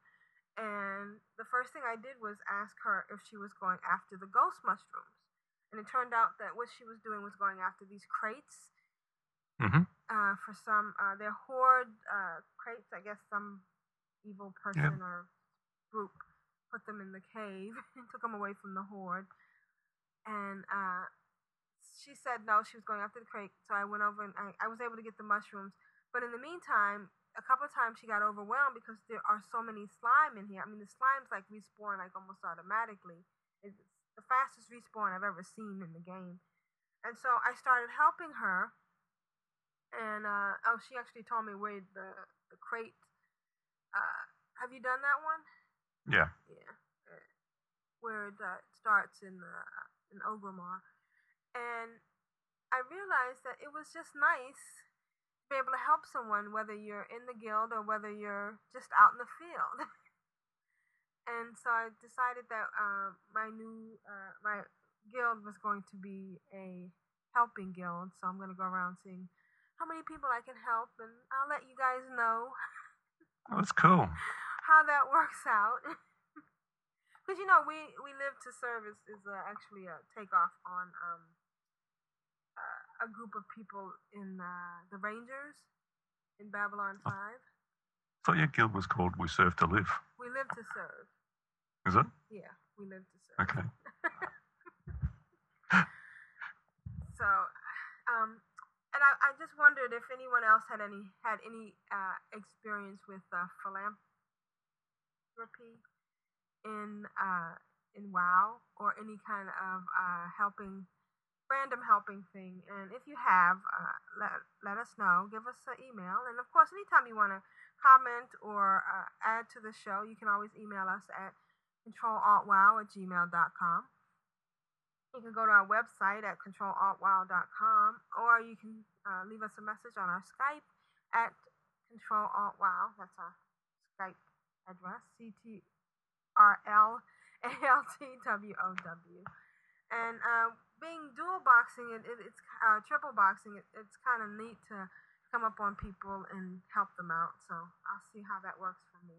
and the first thing I did was ask her if she was going after the ghost mushrooms. And it turned out that what she was doing was going after these crates hmm uh, for some uh, their hoard uh, crates. I guess some evil person or group put them in the cave and took them away from the horde. And uh, she said no, she was going after the crate. So I went over and I, I was able to get the mushrooms. But in the meantime, a couple of times she got overwhelmed because there are so many slime in here. I mean, the slimes like respawn like almost automatically. It's the fastest respawn I've ever seen in the game. And so I started helping her. And uh, oh, she actually told me where the the crate. Uh, have you done that one? Yeah. Yeah. Uh, where it uh, starts in the in Orgrimmar, and I realized that it was just nice to be able to help someone, whether you're in the guild or whether you're just out in the field. and so I decided that uh, my new uh, my guild was going to be a helping guild. So I'm going to go around seeing how many people I can help, and I'll let you guys know. Oh, that's cool. How that works out. Because you know, we we live to serve is, is uh, actually a takeoff on um uh, a group of people in uh, the Rangers in Babylon Five. I thought your guild was called We Serve to Live. We live to serve. Is it? Yeah, we live to serve. Okay. so, um, and I, I just wondered if anyone else had any had any uh, experience with uh, philanthropy in uh, in WoW or any kind of uh, helping random helping thing. And if you have, uh, let let us know. Give us an email, and of course, anytime you want to comment or uh, add to the show, you can always email us at controlaltwow at gmail.com. You can go to our website at controlaltwow.com or you can uh, leave us a message on our Skype at controlaltwow. That's our Skype address, C-T-R-L-A-L-T-W-O-W. And uh, being dual boxing, it, it, it's uh, triple boxing, it, it's kind of neat to come up on people and help them out. So I'll see how that works for me.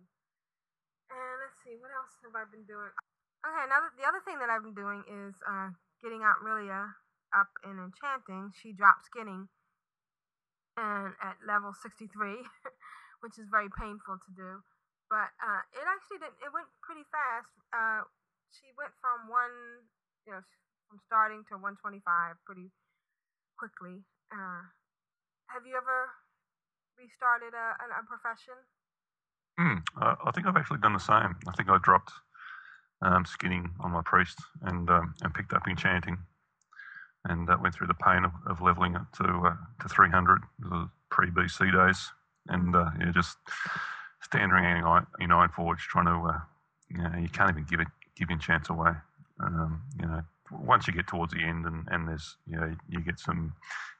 And let's see, what else have I been doing? Okay, now the other thing that I've been doing is uh, getting Auntrillia up in enchanting. She dropped skinning and at level 63, which is very painful to do. But uh, it actually didn't. It went pretty fast. Uh, she went from one, you know, from starting to 125 pretty quickly. Uh, have you ever restarted a, a, a profession? Hmm. I, I think I've actually done the same. I think I dropped um, skinning on my priest and um, and picked up enchanting, and uh, went through the pain of, of leveling it to uh, to 300 the pre BC days, and uh, yeah, just standing in Iron Forge trying to uh, you know you can't even give it give enchants away. Um, you know once you get towards the end and, and there's you know you get some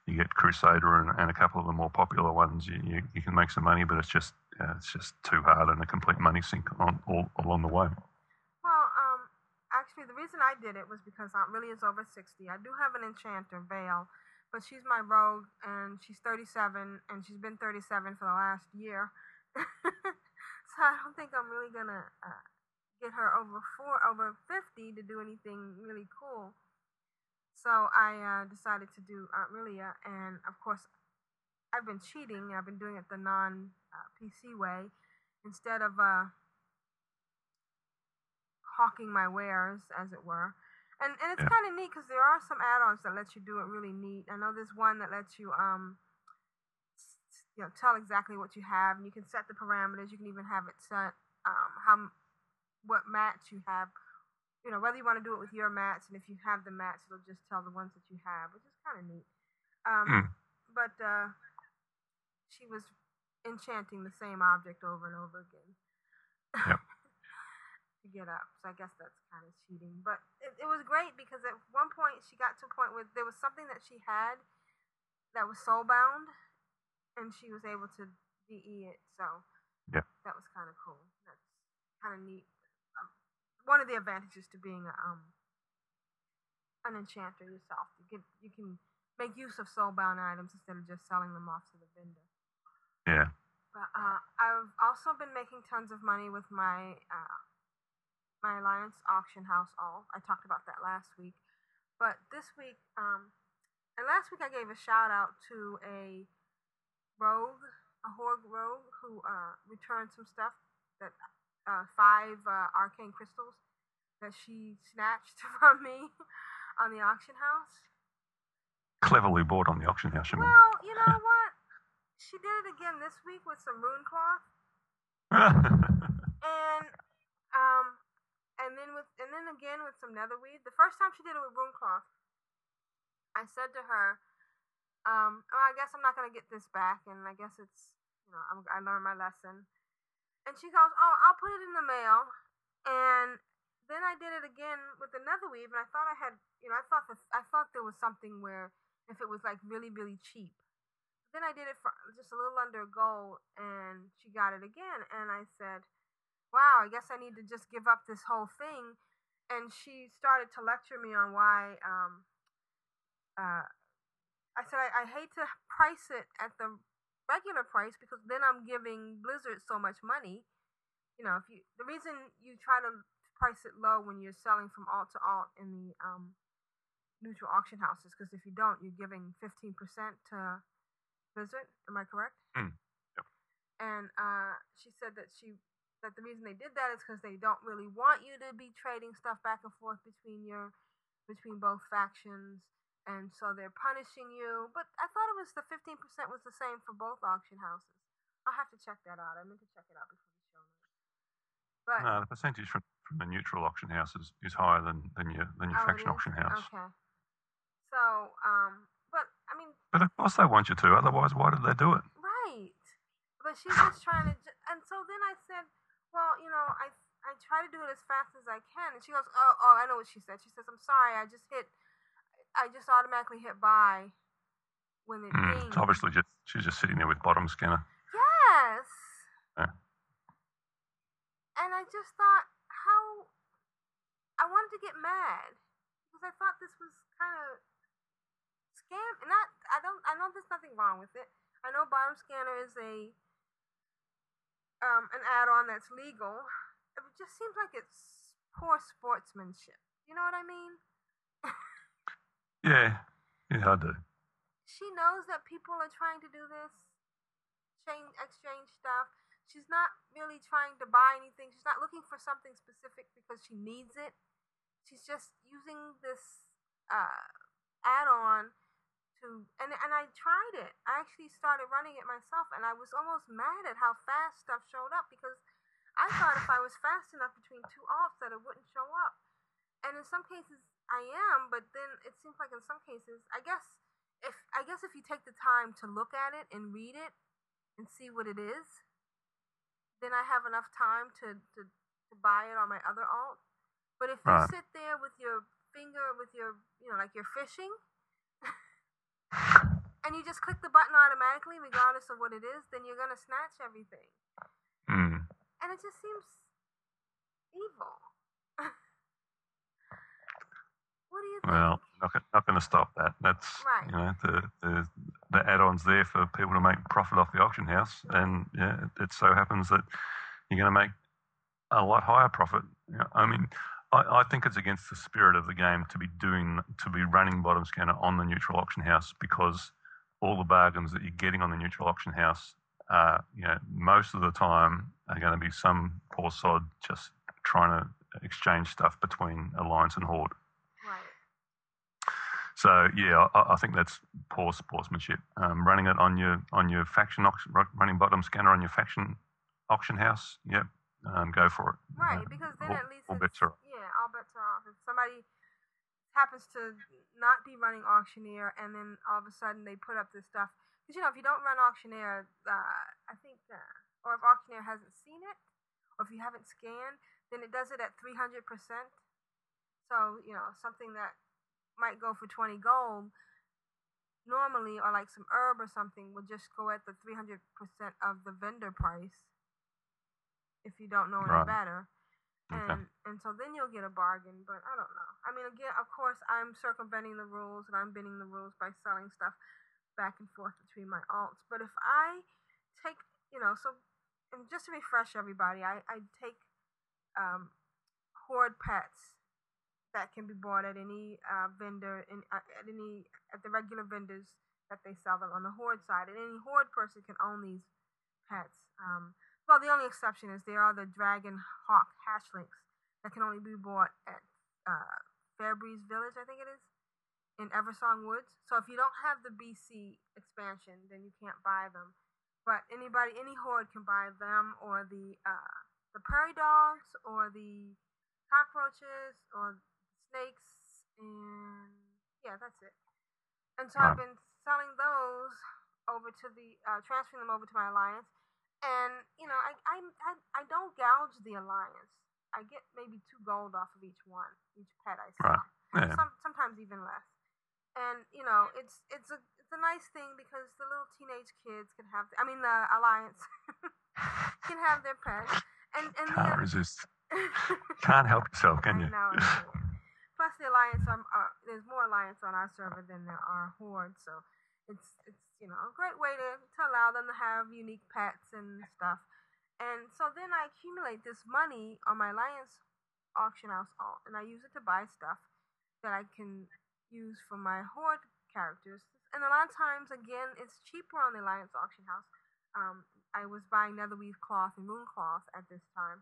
you get Crusader and, and a couple of the more popular ones you, you, you can make some money but it's just uh, it's just too hard and a complete money sink on all along the way. Well, um, actually, the reason I did it was because Aunt Auntrillia is over 60. I do have an enchanter, Vale, but she's my rogue, and she's 37, and she's been 37 for the last year. so I don't think I'm really gonna uh, get her over four, over 50 to do anything really cool. So I uh, decided to do Auntrillia, and of course, I've been cheating. I've been doing it the non uh, PC way instead of uh, hawking my wares, as it were. And and it's yeah. kind of neat because there are some add-ons that let you do it really neat. I know there's one that lets you um you know tell exactly what you have, and you can set the parameters. You can even have it set um how what mats you have. You know whether you want to do it with your mats, and if you have the mats, it'll just tell the ones that you have, which is kind of neat. Um, hmm. But uh, she was enchanting the same object over and over again. Yep. to get up. So I guess that's kind of cheating. But it, it was great because at one point she got to a point where there was something that she had that was soulbound, and she was able to de it. So yeah, that was kind of cool. That's kind of neat. One of the advantages to being a, um, an enchanter yourself, you can you can make use of soulbound items instead of just selling them off to the vendor. Yeah. But uh, I've also been making tons of money with my uh, my Alliance auction house all. I talked about that last week. But this week, um, and last week I gave a shout out to a rogue, a Horde rogue, who uh, returned some stuff that uh, five uh, arcane crystals that she snatched from me on the auction house. cleverly bought on the auction house, you mean? Well, you know what? She did it again this week with some rune cloth, and um, and then with and then again with some netherweave. The first time she did it with rune cloth, I said to her, um, well, I guess I'm not gonna get this back, and I guess it's you know I'm, I learned my lesson. And she goes, oh, I'll put it in the mail, and then I did it again with another weave, and I thought I had, you know, I thought the, I thought there was something where if it was like really really cheap. Then I did it for just a little under a gold, and she got it again, and I said, "Wow, I guess I need to just give up this whole thing." And she started to lecture me on why. Um, uh, I said I, I hate to price it at the regular price because then I'm giving Blizzard so much money. You know, if you the reason you try to price it low when you're selling from alt to alt in the um, neutral auction houses because if you don't, you're giving 15% to Blizzard. Am I correct? Mm. Yep. And uh, she said that she that the reason they did that is because they don't really want you to be trading stuff back and forth between your between both factions, and so they're punishing you. But I thought it was the 15% was the same for both auction houses. I'll have to check that out. I meant to check it out before the show. But no, the percentage from, from the neutral auction house is, is higher than, than your than your Oh, faction auction house. Okay. So, um, but I mean, But of course they want you to. Otherwise, why did they do it? right. But she's just trying to, ju- and so then I said, well, you know, I I try to do it as fast as I can, and she goes, oh, oh, I know what she said. She says, I'm sorry, I just hit, I just automatically hit buy when it Mm, it's obviously just she's just sitting there with bottom scanner. Yes. Yeah. And I just thought how I wanted to get mad because I thought this was kind of scam. Not I don't I know there's nothing wrong with it. I know bottom scanner is a um an add-on that's legal. It just seems like it's poor sportsmanship. You know what I mean? Yeah, yeah, I do. she knows that people are trying to do this, change, exchange stuff. She's not really trying to buy anything. She's not looking for something specific because she needs it. She's just using this uh, add-on to, and and I tried it. I actually started running it myself, and I was almost mad at how fast stuff showed up because I thought if I was fast enough between two alts that it wouldn't show up. And in some cases I am, but then it seems like in some cases, I guess if I guess if you take the time to look at it and read it and see what it is, then I have enough time to to, to buy it on my other alt. But if you Right. sit there with your finger with your you know like you're fishing and you just click the button automatically regardless of what it is, then you're gonna snatch everything. Mm. And it just seems evil. what do you think? Well, not, not going to stop that. That's Right. you know the, the the add-ons there for people to make profit off the auction house, and yeah, it, it so happens that you're going to make a lot higher profit. You know, I mean, I, I think it's against the spirit of the game to be doing to be running bottom scanner on the neutral auction house because all the bargains that you're getting on the neutral auction house, uh, you know, most of the time are going to be some poor sod just trying to exchange stuff between Alliance and Horde. So yeah, I, I think that's poor sportsmanship. Um, running it on your on your faction auction, running bottom scanner on your faction auction house. Yep, um, go for it. Right, Uh, because then all- at least all bets are off. yeah, all bets are off. If somebody happens to not be running auctioneer, and then all of a sudden they put up this stuff, because you know if you don't run auctioneer, uh, I think, uh, or if auctioneer hasn't seen it, or if you haven't scanned, then it does it at three hundred percent. So you know something that might go for twenty gold normally, or like some herb or something, would just go at the three hundred percent of the vendor price. If you don't know any Right. better Okay. and and so then you'll get a bargain. But I don't know. I mean, again, of course, I'm circumventing the rules and I'm bending the rules by selling stuff back and forth between my alts. But if I take, you know, so and just to refresh everybody, I I take um, horde pets that can be bought at any uh, vendor in uh, at any at the regular vendors that they sell them on the horde side, and any horde person can own these pets. Um, well, the only exception is there are the dragon hawk hatchlings that can only be bought at uh, Fairbreeze Village, I think it is. in Eversong Woods. So if you don't have the BC expansion, then you can't buy them. But anybody, any horde can buy them or the uh, the prairie dogs or the cockroaches or snakes and yeah, that's it. And so I've been selling those over to the uh, transferring them over to my alliance. And you know, I I I, I don't gouge the alliance. I get maybe two gold off of each one, each pet I sell. Right. Yeah. Some sometimes even less. And you know, it's it's a it's a nice thing because the little teenage kids can have. I mean, the alliance can have their pets. And and Can't resist. Can't help yourself, can you? I know. Plus, the alliance um, uh, there's more alliance on our server than there are horde, so it's it's you know a great way to to allow them to have unique pets and stuff. And so then I accumulate this money on my alliance auction house alt, and I use it to buy stuff that I can use for my horde characters. And a lot of times, again, it's cheaper on the alliance auction house. Um, I was buying netherweave cloth and moon cloth at this time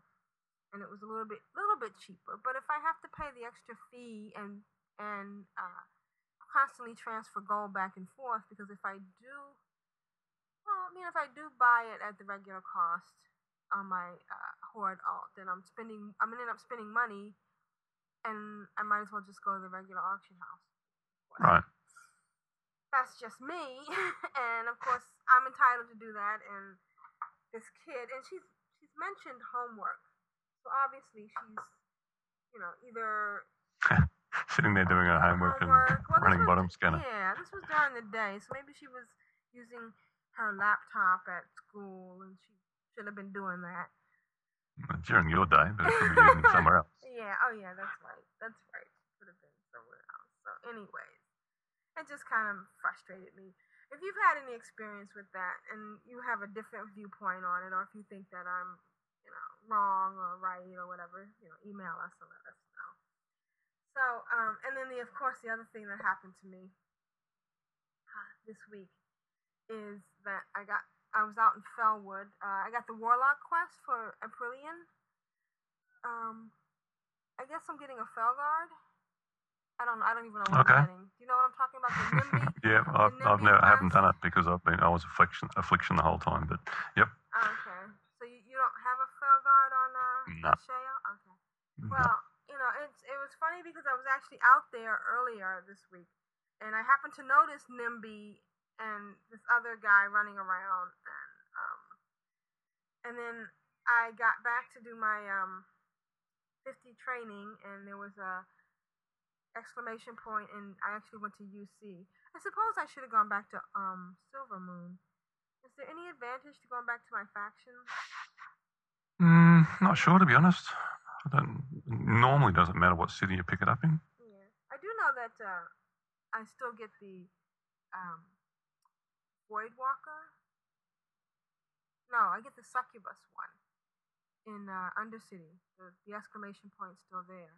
and it was a little bit little bit cheaper. But if I have to pay the extra fee and and uh, constantly transfer gold back and forth, because if I do, well, I mean, if I do buy it at the regular cost on my uh, horde alt, then I'm spending I'm gonna end up spending money, and I might as well just go to the regular auction house. Right. That's just me, and of course I'm entitled to do that. And this kid, and she's she's mentioned homework. So obviously she's, you know, either Sitting there doing her homework and. Well, running was- bottom scanner. Yeah, this was during the day, so maybe she was using her laptop at school, and she should have been doing that. During your day, but it could be using somewhere else. Yeah. Oh, yeah. That's right. That's right. Could have been somewhere else. So, anyways, it just kind of frustrated me. If you've had any experience with that, and you have a different viewpoint on it, or if you think that I'm, you know, wrong or right or whatever, you know, email us and let us know. So, um, and then the, of course, the other thing that happened to me uh, this week is that I got I was out in Felwood. Uh, I got the Warlock quest for Aprillian. Um, I guess I'm getting a Felguard. I don't know. I don't even know what Okay. I'm getting. Do you know what I'm talking about? The Yeah, I've, I've NIMBY never, I haven't done it because I've been, I was affliction, affliction the whole time. But yep, Okay. So you, you don't have a Felguard on uh, No. Shea? Okay. no. Well, you know, it's it was funny because I was actually out there earlier this week, and I happened to notice Nimby and this other guy running around, and um, and then I got back to do my um, fifty training, and there was a exclamation point, and I actually went to UC. I suppose I should have gone back to um Silver Moon. Is there any advantage to going back to my faction? Mm, not sure to be honest. I don't. Normally, doesn't matter what city you pick it up in. Yeah, I do know that uh, I still get the um, Void Walker. No, I get the Succubus one in uh, Undercity. The, the exclamation point's still there.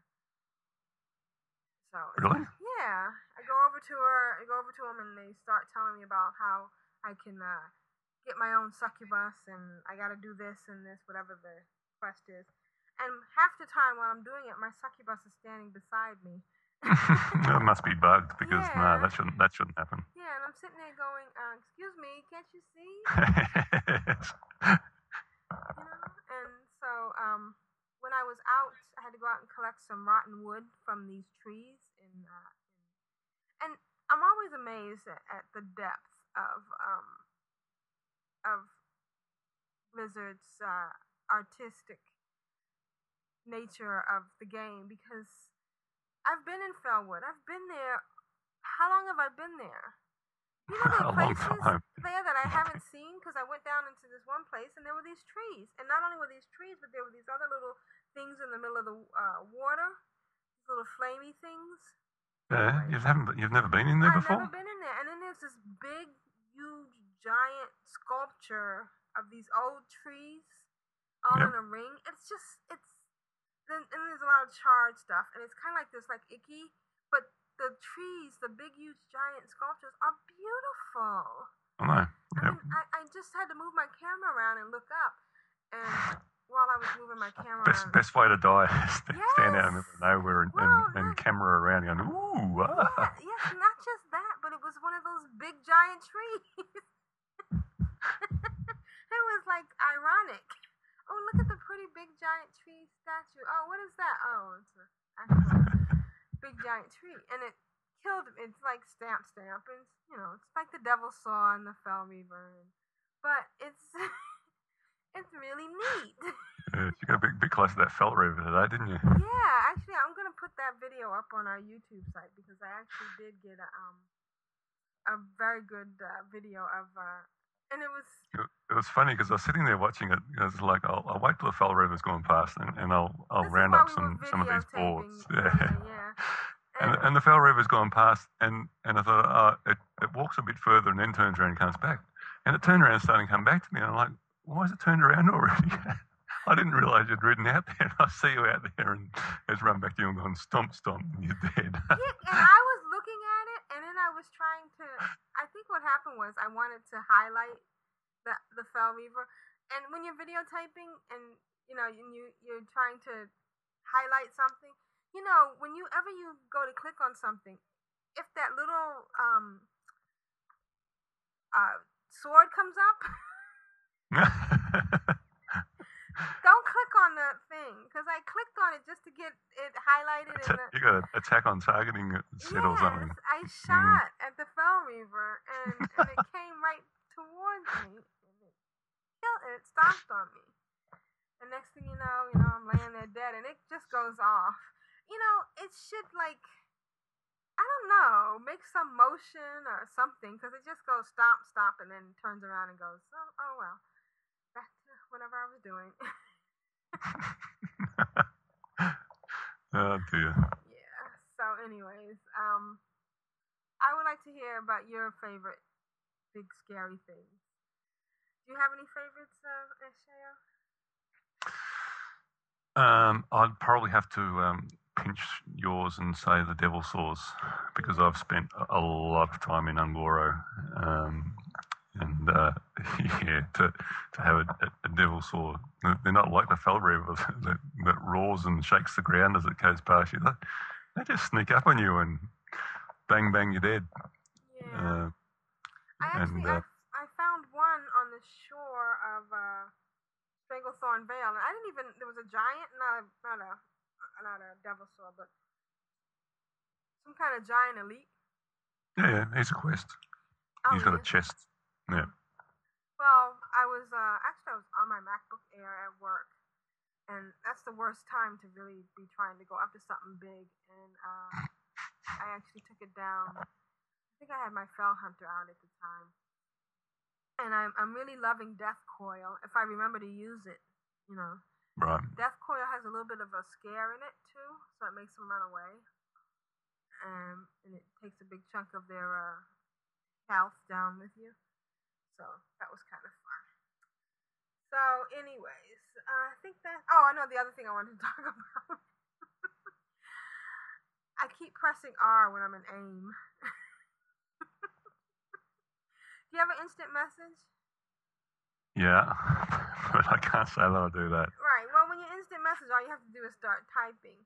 So Really? yeah, I go over to her. I go over to them, and they start telling me about how I can uh, get my own succubus, and I got to do this and this, whatever the quest is. And half the time while I'm doing it, my succubus is standing beside me. it must be bugged because Yeah. no, that shouldn't that shouldn't happen. Yeah, and I'm sitting there going, uh, "Excuse me, can't you see?" You know. And so, um, when I was out, I had to go out and collect some rotten wood from these trees, in, uh, and I'm always amazed at, at the depth of um, of Blizzard's uh, artistic nature of the game because I've been in Felwood. I've been there. How long have I been there? You know, there are places there that I haven't seen because I went down into this one place and there were these trees. And not only were these trees, but there were these other little things in the middle of the uh, water, these little flamey things. yeah, you haven't. You've never been in there I've before. never been in there. And then there's this big, huge, giant sculpture of these old trees all Yep. in a ring. It's just, it's, then, and there's a lot of charred stuff. And it's kind of like this, like icky, but the trees, the big, huge, giant sculptures are beautiful. I know. I mean, I, I just had to move my camera around and look up, and while I was moving my camera. Best around. best way to die is to stand out in the middle of nowhere and, Well, and, and camera around going, ooh, Yeah, ah. yes, not just that, but it was one of those big giant trees. it was like ironic. Oh, look at the pretty big giant tree statue. Oh, what is that? Oh, it's a actual big giant tree, and it killed. It's like stamp stamp, and it's, you know, it's like the Devilsaur in the Fel Reaver, but it's it's really neat. Yeah, you got a big, bit close to that Fel Reaver today, didn't you? Yeah, actually, I'm gonna put that video up on our YouTube site because I actually did get a um a very good uh, video of uh, and it was It, it was funny because I was sitting there watching it. It was like, I'll, I'll wait till the Fel Reaver's gone past and, and I'll, I'll round up some, some of these boards. Yeah. yeah. And, and the Fel Reaver's gone past, and, and I thought, oh, it, it walks a bit further and then turns around and comes back. And it turned around and started to come back to me. And I'm like, why is it turned around already? I didn't realise you'd ridden out there. I see you out there and it's run back to you and gone stomp, stomp, and you're dead. yeah, and I was looking at it, and then I was trying to. I think what happened was I wanted to highlight the the Fel Reaver, and when you're videotaping and you know you you're trying to highlight something, you know, when you ever you go to click on something, if that little um uh sword comes up, don't click on that thing because I clicked on it just to get it highlighted in the you got an attack on targeting set or something. I shot at the Fel Reaver and, and it came right towards me and it killed it stomped on me. And next thing you know, you know, I'm laying there dead and it just goes off. You know, it should like I don't know, make some motion or something because it just goes stop, stop, and then turns around and goes, oh, oh well, whatever I was doing. oh dear. Yeah. So, anyways, um, I would like to hear about your favorite big scary thing. Do you have any favorites, uh, Shaya? Um, I'd probably have to um, pinch yours and say the Devilsaurs because I've spent a- lot of time in Ungoro. Um, and uh, yeah, to to have a, a Devilsaur, they're not like the Fel Reaver that, that roars and shakes the ground as it goes past you. They, they just sneak up on you and bang, bang, you're dead. Yeah. Uh, I actually, and, uh, I, I found one on the shore of uh, Stranglethorn Vale, and I didn't even. There was a giant, not a, not a, not a devil saw, but some kind of giant elite. yeah, yeah, he's a quest. Oh, he's got a chest. Yeah. Well, I was uh, actually I was on my MacBook Air at work, and that's the worst time to really be trying to go after something big. And uh, I actually took it down. I think I had my Felhunter out at the time, and I'm I'm really loving Death Coil. If I remember to use it, you know, Right. Death Coil has a little bit of a scare in it too, so it makes them run away. Um, and it takes a big chunk of their uh, health down with you. So that was kind of fun. So, anyways, uh, I think that. Oh, I know the other thing I wanted to talk about. I keep pressing R when I'm in AIM. Do you have an instant message? Yeah. but I can't say that I do that. Right. Well, when you instant message, all you have to do is start typing.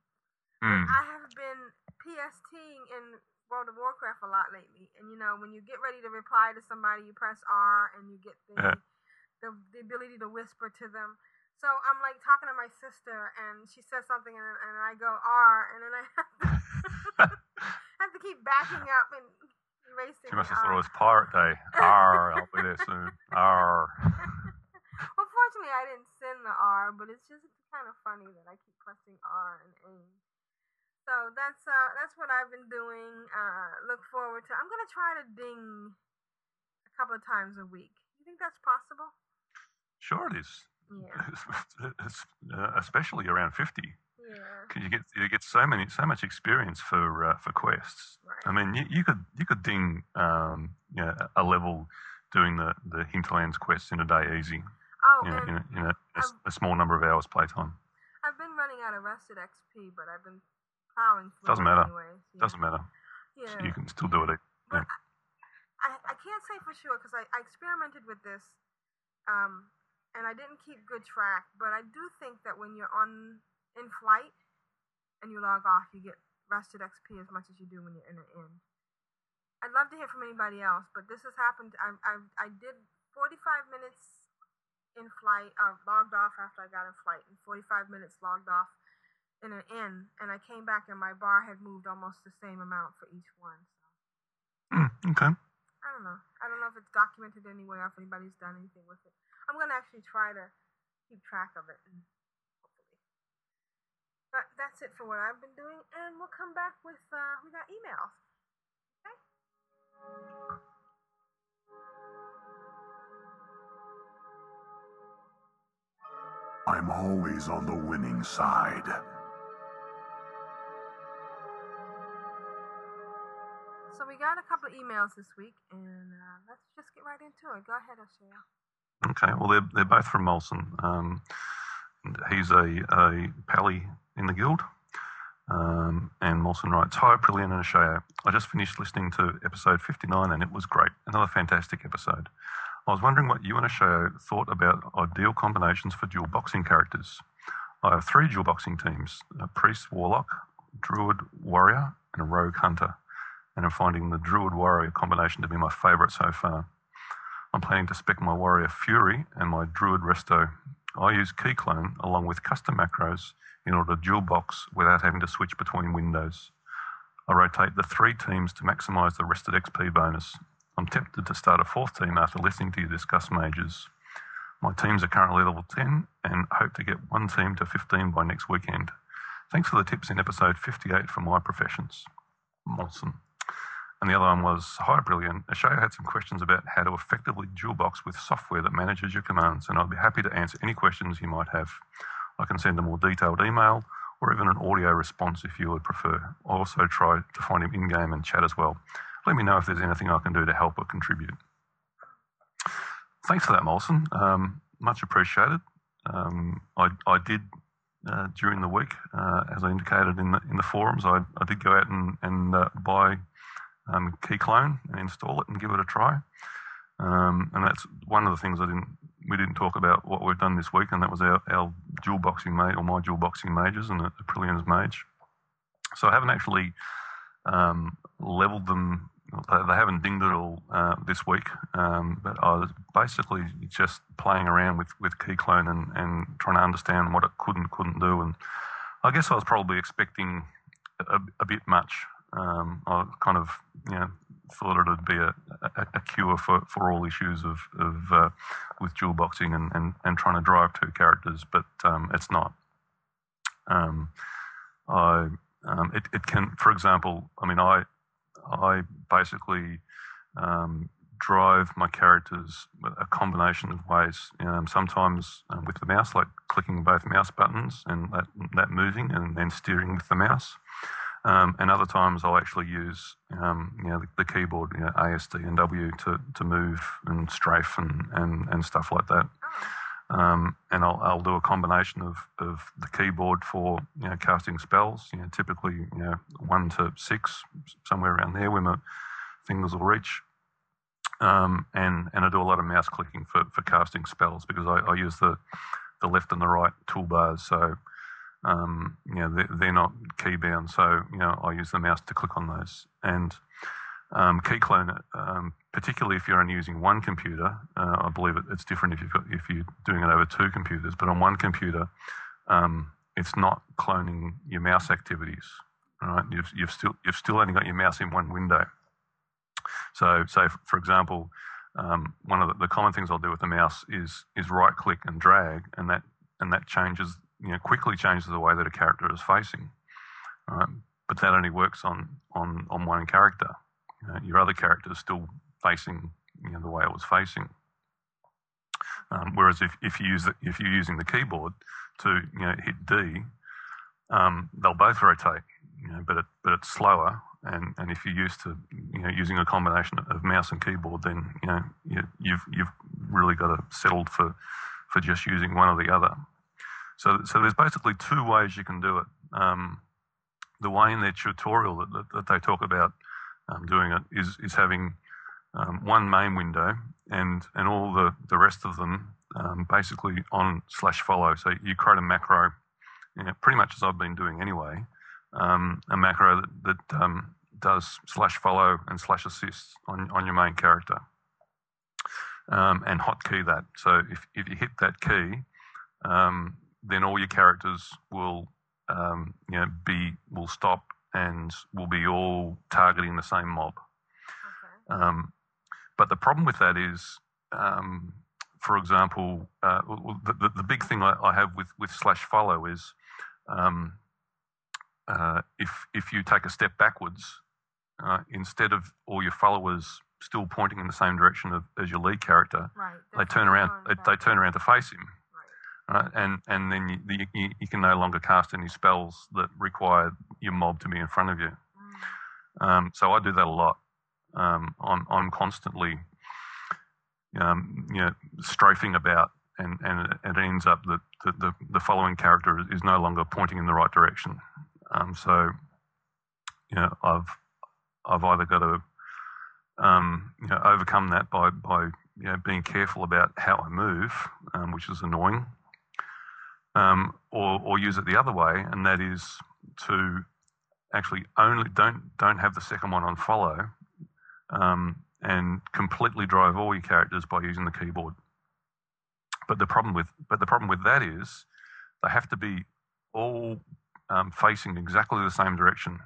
Hmm. I have been PSTing in World of Warcraft a lot lately, and you know when you get ready to reply to somebody, you press R and you get the Yeah. the, the ability to whisper to them. So I'm like talking to my sister, and she says something, and, and I go R, and then I have to, have to keep backing up and erasing. She must have thought R. it was Pirate Day. Arr, I'll be there soon. R. well, fortunately, I didn't send the R, but it's just kind of funny that I keep pressing R and A. So that's uh that's what I've been doing. Uh, look forward to. I'm gonna try to ding a couple of times a week. You think that's possible? Sure it is. Yeah. It's, uh, especially around 50. Yeah. you get you get so many so much experience for uh, for quests. Right. I mean, you, you could you could ding um, you know, a level doing the, the Hinterlands quests in a day easy. Oh, You know, in, a, in a, a a small number of hours playtime. I've been running out of rested XP, but I've been plowing through. Doesn't matter. Anyways. Yeah. Doesn't matter. Yeah. You can still do it. But I, I can't say for sure because I, I experimented with this um, and I didn't keep good track, but I do think that when you're on in flight and you log off, you get rested XP as much as you do when you're in an inn. I'd love to hear from anybody else, but this has happened. I I, I did 45 minutes in flight, uh, logged off after I got in flight, and 45 minutes logged off in an inn, and I came back and my bar had moved almost the same amount for each one. So Mm, okay. I don't know. I don't know if it's documented anywhere, if anybody's done anything with it. I'm gonna actually try to keep track of it, and hopefully. But that's it for what I've been doing, and we'll come back with uh, we got emails. Okay. I'm always on the winning side. Got a couple of emails this week, and uh, let's just get right into it. Go ahead, Ashayo. Okay. Well, they're they're both from Molson. Um, he's a a pally in the guild. Um, and Molson writes, Hi, Aprillian and Ashayo. I just finished listening to episode 59 and it was great. Another fantastic episode. I was wondering what you and Ashayo thought about ideal combinations for dual boxing characters. I have three dual boxing teams a priest warlock, druid warrior, and a rogue hunter. And I'm finding the druid warrior combination to be my favourite so far. I'm planning to spec my warrior Fury and my druid resto. I use Keyclone along with custom macros in order to dual box without having to switch between windows. I rotate the three teams to maximise the rested XP bonus. I'm tempted to start a fourth team after listening to you discuss mages. My teams are currently level 10 and hope to get one team to 15 by next weekend. Thanks for the tips in episode 58 for my professions. Molson. And the other one was Hi, Aprillian. Ashayo had some questions about how to effectively dual box with software that manages your commands, and I'd be happy to answer any questions you might have. I can send a more detailed email or even an audio response if you would prefer. I'll also try to find him in game and chat as well. Let me know if there's anything I can do to help or contribute. Thanks for that, Molson. Um, much appreciated. Um, I, I did uh, during the week, uh, as I indicated in the in the forums, I, I did go out and, and uh, buy um, Keyclone and install it and give it a try. Um, and that's one of the things I didn't we didn't talk about what we've done this week, and that was our, our dual boxing mage or my dual boxing mages and the Aprillian's mage. So I haven't actually um, leveled them. They, they haven't dinged it all uh, this week, um, but I was basically just playing around with with Keyclone and, and trying to understand what it could and couldn't do. And I guess I was probably expecting a, a bit much. Um, I kind of you know thought it would be a, a, a cure for, for all issues of, of uh, with dual boxing and, and, and trying to drive two characters, but um, it's not. Um, I um, it, it can, for example, I mean, I I basically um, drive my characters a combination of ways. Um, sometimes um, with the mouse, like clicking both mouse buttons and that, that moving, and then steering with the mouse. Um, and other times I'll actually use um, you know the, the keyboard, you know, ASD and W to, to move and strafe and, and, and stuff like that. Um, and I'll, I'll do a combination of, of the keyboard for you know casting spells. You know, typically you know one to six, somewhere around there, where my fingers will reach. Um, and and I do a lot of mouse clicking for, for casting spells because I, I use the the left and the right toolbars. So um, you know they're, they're not key bound. So you know I use the mouse to click on those. And um, Keyclone, um, particularly if you're only using one computer, uh, I believe it, it's different if, got, if you're doing it over two computers. But on one computer, um, it's not cloning your mouse activities. Right? You've, you've still you've still only got your mouse in one window. So, say for example, um, one of the, the, common things I'll do with the mouse is is right click and drag, and that and that changes you know quickly changes the way that a character is facing. Right? But that only works on on on one character. You know, your other character is still facing you know, the way it was facing. Um, whereas if, if you use the, if you're using the keyboard to you know hit D, um, they'll both rotate, you know, but it, but it's slower. And, and if you're used to you know using a combination of mouse and keyboard, then you know you, you've you've really got to settle for for just using one or the other. So so there's basically two ways you can do it. Um, the way in their tutorial that, that, that they talk about um, doing it is is having um, one main window and and all the, the rest of them um, basically on slash follow. So you create a macro, you know, pretty much as I've been doing anyway, um, a macro that, that um, does slash follow and slash assist on, on your main character. Um, and hotkey that. So if, if you hit that key, um, then all your characters will um, you know be will stop and will be all targeting the same mob. Okay. Um, but the problem with that is, um, for example, uh, the, the, the big thing I, I have with, with slash follow is um, uh, if if you take a step backwards, uh, instead of all your followers still pointing in the same direction of, as your lead character, Right. they turn around. They, they turn around to face him, Right. right? and and then you, you, you- can no longer cast any spells that require your mob to be in front of you. Mm. Um, so I do that a lot. Um, I'm, I'm constantly, um, you know, strafing about, and, and it, ends up that the, the, the following character is, is no longer pointing in the right direction. Um, so, you know, I've I've either got to, um, you know, overcome that by by you know being careful about how I move, um, which is annoying, um, or or use it the other way, and that is to actually only don't don't have the second one on follow, um, and completely drive all your characters by using the keyboard. But the problem with but the problem with that is they have to be all um, facing exactly the same direction.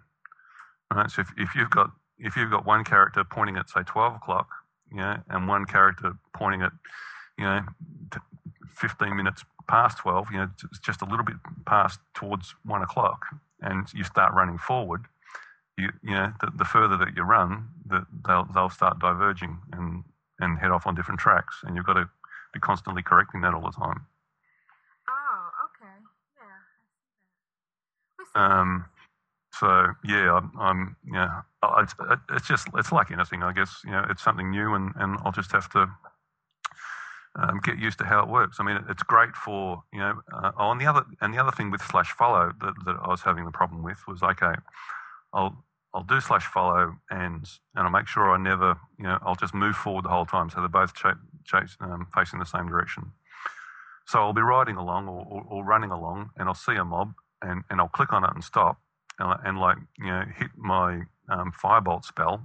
Right? So if, if you've got if you've got one character pointing at say twelve o'clock, know, and one character pointing at you know fifteen minutes past twelve, you know, it's just a little bit past towards one o'clock, and you start running forward, you you know, the, the further that you run, the, they'll they'll start diverging and and head off on different tracks, and you've got to be constantly correcting that all the time. Oh, okay. Yeah. I see that. We see Um, so yeah, I'm, I'm yeah, I- it's, it's just it's like anything, I guess. You know, it's something new, and, and I'll just have to um, get used to how it works. I mean, it's great for you know. Uh, and the other and the other thing with slash follow that, that I was having the problem with was okay, I'll I'll do slash follow and and I'll make sure I never you know I'll just move forward the whole time, so they're both cha- um, facing the same direction. So I'll be riding along or, or, or running along, and I'll see a mob, and, and I'll click on it and stop, and, and like you know hit my um, firebolt spell.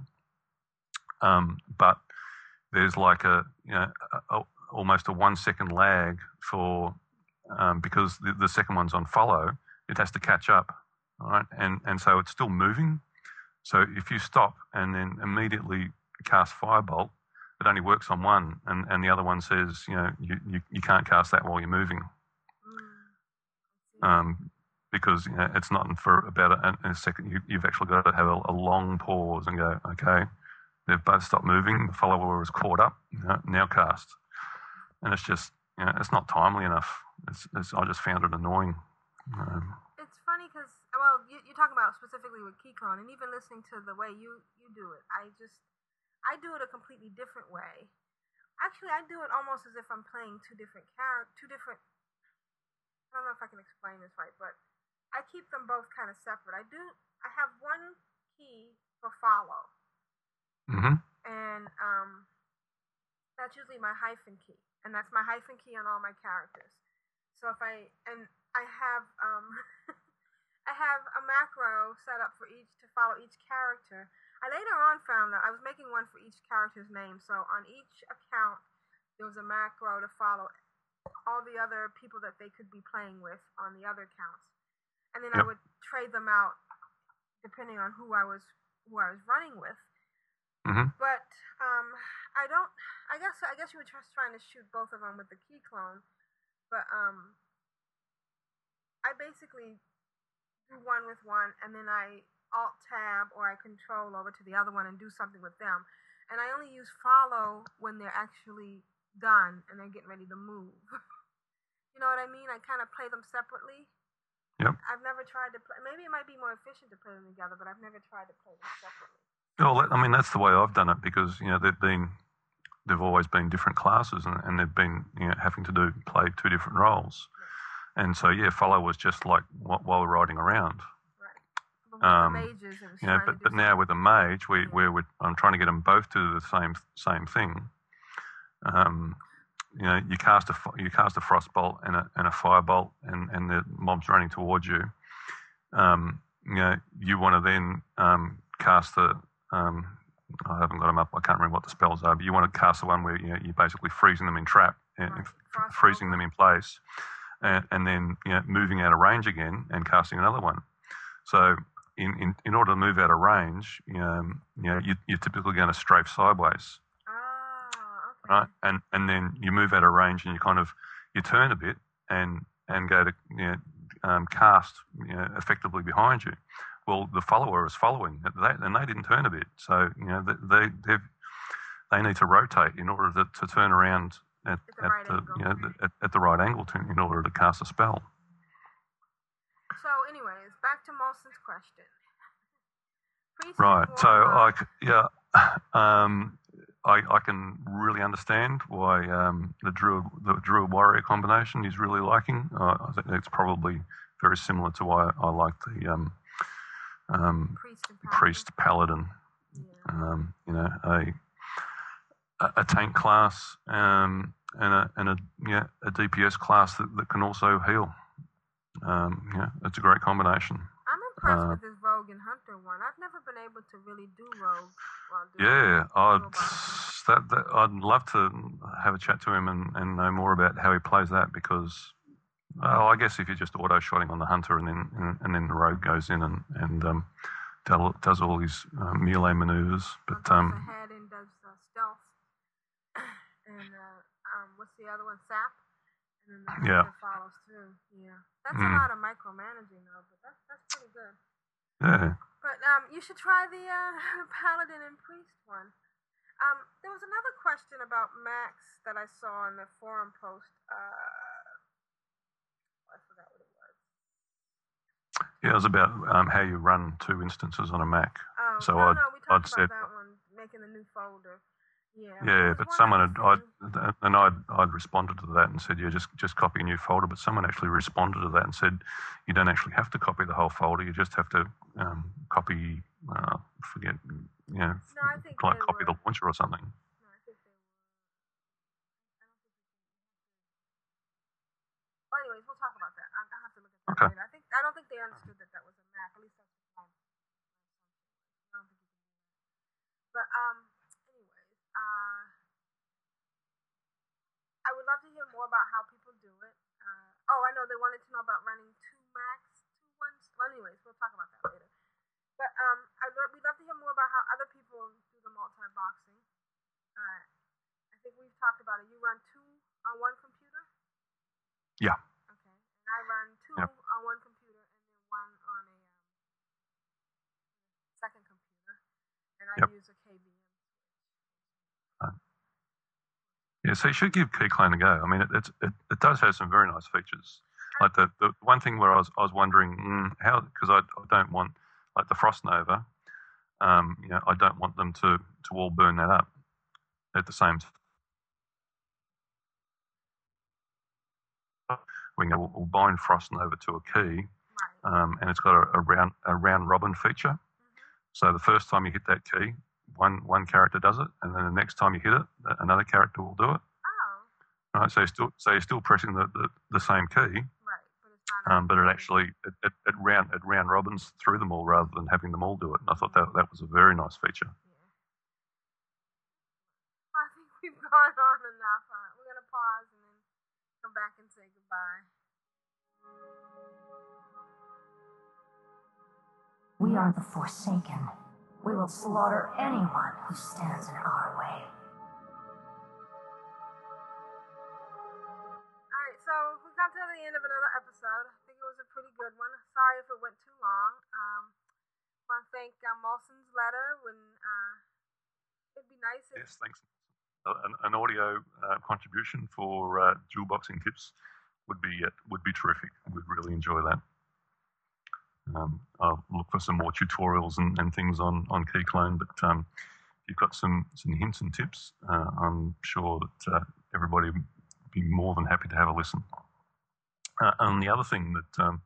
Um, but there's like a you know a, a, almost a one second lag for um, because the, the second one's on follow, it has to catch up, right, and and so it's still moving. So if you stop and then immediately cast firebolt, it only works on one, and, and the other one says, you know, you, you, you can't cast that while you're moving, Mm, um, because you know, it's not for about a, a second. You, you've actually got to have a, a long pause and go, okay, they've both stopped moving. The follower is caught up. You know, now cast, and it's just, you know, it's not timely enough. It's, it's I just found it annoying. Um, It's funny because, well, you, you're talking about specifically with Keyclone, and even listening to the way you, you do it, I just, I do it a completely different way. Actually, I do it almost as if I'm playing two different characters, two different. I don't know if I can explain this right, but I keep them both kind of separate. I do. I have one key for follow, mhm. and um, that's usually my hyphen key, and that's my hyphen key on all my characters. So if I and I have um, I have a macro set up for each to follow each character. I later on found that I was making one for each character's name. So on each account, there was a macro to follow all the other people that they could be playing with on the other accounts, and then I would trade them out depending on who I was who I was running with. Mhm. But um, I don't. I guess I guess you were just trying to shoot both of them with the Keyclone, but um, I basically do one with one, and then I alt tab or I control over to the other one and do something with them. And I only use follow when they're actually done and they're getting ready to move. you know what I mean? I kind of play them separately. Yep. I've never tried to play. Maybe it might be more efficient to play them together, but I've never tried to play them separately. Well, I mean, that's the way I've done it because you know they've been they've always been different classes and, and they've been you know having to do play two different roles, and so yeah, follow was just like wh- while we're riding around. Um, mages, You know, but but now with a mage, we Yeah. we're, we're I'm trying to get them both to do the same same thing. Um, you know you cast a you cast a frost bolt and a and a fire bolt, and and the mob's running towards you. Um, you know you want to then um, cast the um, I haven't got them up. I can't remember what the spells are, but you want to cast the one where you know, you're basically freezing them in trap, Right. freezing them in place, and, and then you know, moving out of range again and casting another one. So, in, in, in order to move out of range, you know, you know you, you're typically going to strafe sideways, Ah, okay. right? And and then you move out of range and you kind of you turn a bit and and go to you know, um, cast you know, effectively behind you. Well, the follower is following, they, and they didn't turn a bit, so you know they they they need to rotate in order to, to turn around at, At the at right the angle. you know the, at, at the right angle to, in order to cast a spell. So, anyways, back to Molson's question. Priest Right. So I yeah, um, I I can really understand why um, the druid the druid warrior combination is really liking. Uh, I think it's probably very similar to why I like the um, um, priest paladin. priest paladin. Yeah. Um, you know, a a, tank class um, and a and a yeah a DPS class that, that can also heal. Um, yeah, it's a great combination. I'm impressed uh, with this rogue and hunter one. I've never been able to really do rogue. While doing Yeah, I'd that, that I'd love to have a chat to him and, and know more about how he plays that because, well, I guess if you're just auto shotting on the hunter and then and, and then the rogue goes in and and um, does, does all these uh, melee maneuvers, but goes um, ahead and does uh, stealth, and uh, um, what's the other one? Sap, and then the Yeah. follows through. Yeah, that's a Mm. lot of micromanaging though, but that's that's pretty good. yeah, But um, you should try the uh, paladin and priest one. Um, there was another question about Macs that I saw in the forum post. Uh, I forgot what it was. Yeah, it was about um, how you run two instances on a Mac. Oh, So no, I'd- no, we I'd about said- that one, making a new folder. Yeah. Yeah, but someone had, I'd, and I'd, I'd responded to that and said, yeah, just, just copy a new folder. But someone actually responded to that and said, you don't actually have to copy the whole folder. You just have to um, copy, uh, forget, you know, No, I think like copy were. the launcher or something. No, I think they were. I don't think they Well, anyways, we'll talk about that. I, I have to look at that Okay. They understood that that was a Mac. At least that's what my I don't think you can do that. But um, anyways, uh, I would love to hear more about how people do it. Uh, oh, I know they wanted to know about running two Macs, two ones. Well, anyways, we'll talk about that later. But um, I'd lo- we'd love to hear more about how other people do the multi-boxing. Uh, I think we've talked about it. You run two on one computer. Yeah. Okay. And I run two Yep. on one computer and then one on a um, second computer, and I Yep. use a KVM. Yeah, so you should give Keyclone a go. I mean, it, it's, it, it does have some very nice features. Like the, the one thing where I was, I was wondering mm, how, because I, I don't want, like the Frost Nova, um, you know, I don't want them to, to all burn that up at the same time. We can we'll, we'll bind Frost Nova to a key, um, and it's got a, a round a round robin feature. So the first time you hit that key, one one character does it, and then the next time you hit it, another character will do it. Oh, Right, so you're still so you're still pressing the, the, the same key, right. But it's not. um, but it actually- actually it, it, it round it round robins through them all rather than having them all do it. And I thought that that was a very nice feature. Yeah. I think we've gone on enough. Uh, we're gonna pause and then come back and say goodbye. We are the Forsaken. We will slaughter anyone who stands in our way. All right, so we got to the end of another episode. I think it was a pretty good one. Sorry if it went too long. Um, want to thank uh, Molson's letter. When uh, it'd be nice if Yes, thanks. Uh, An, an audio uh, contribution for uh, dual boxing tips would be uh, would be terrific. We'd really enjoy that. Um, I'll look for some more tutorials and, and things on on Keyclone, but um, if you've got some some hints and tips, uh, I'm sure that uh, everybody would be more than happy to have a listen. Uh, and the other thing that um,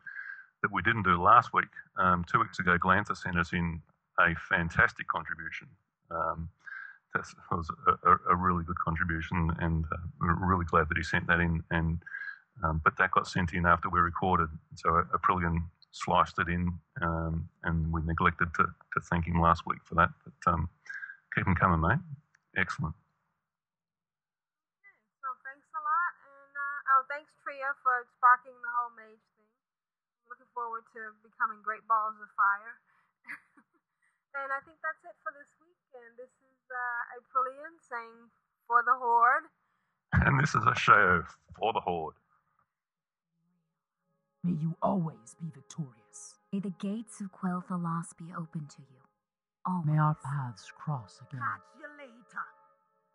that we didn't do last week, um, two weeks ago, Glantha sent us in a fantastic contribution. Um, that was a, a, really good contribution, and uh, we're really glad that he sent that in. And um, but that got sent in after we recorded, so Aprillian sliced it in, um, and we neglected to, to thank him last week for that. But um, keep him coming, mate. Excellent. Okay, so thanks a lot, and uh, oh, thanks Tria for sparking the whole mage thing. looking forward to becoming great balls of fire. and I think that's it for this week. And this is uh, Aprillian saying for the Horde. And this is a show for the Horde. May you always be victorious. May the gates of Quel'Thalas be open to you. Always. May our paths cross again. Catch you later.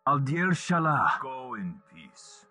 Aldir Shalah. Go in peace.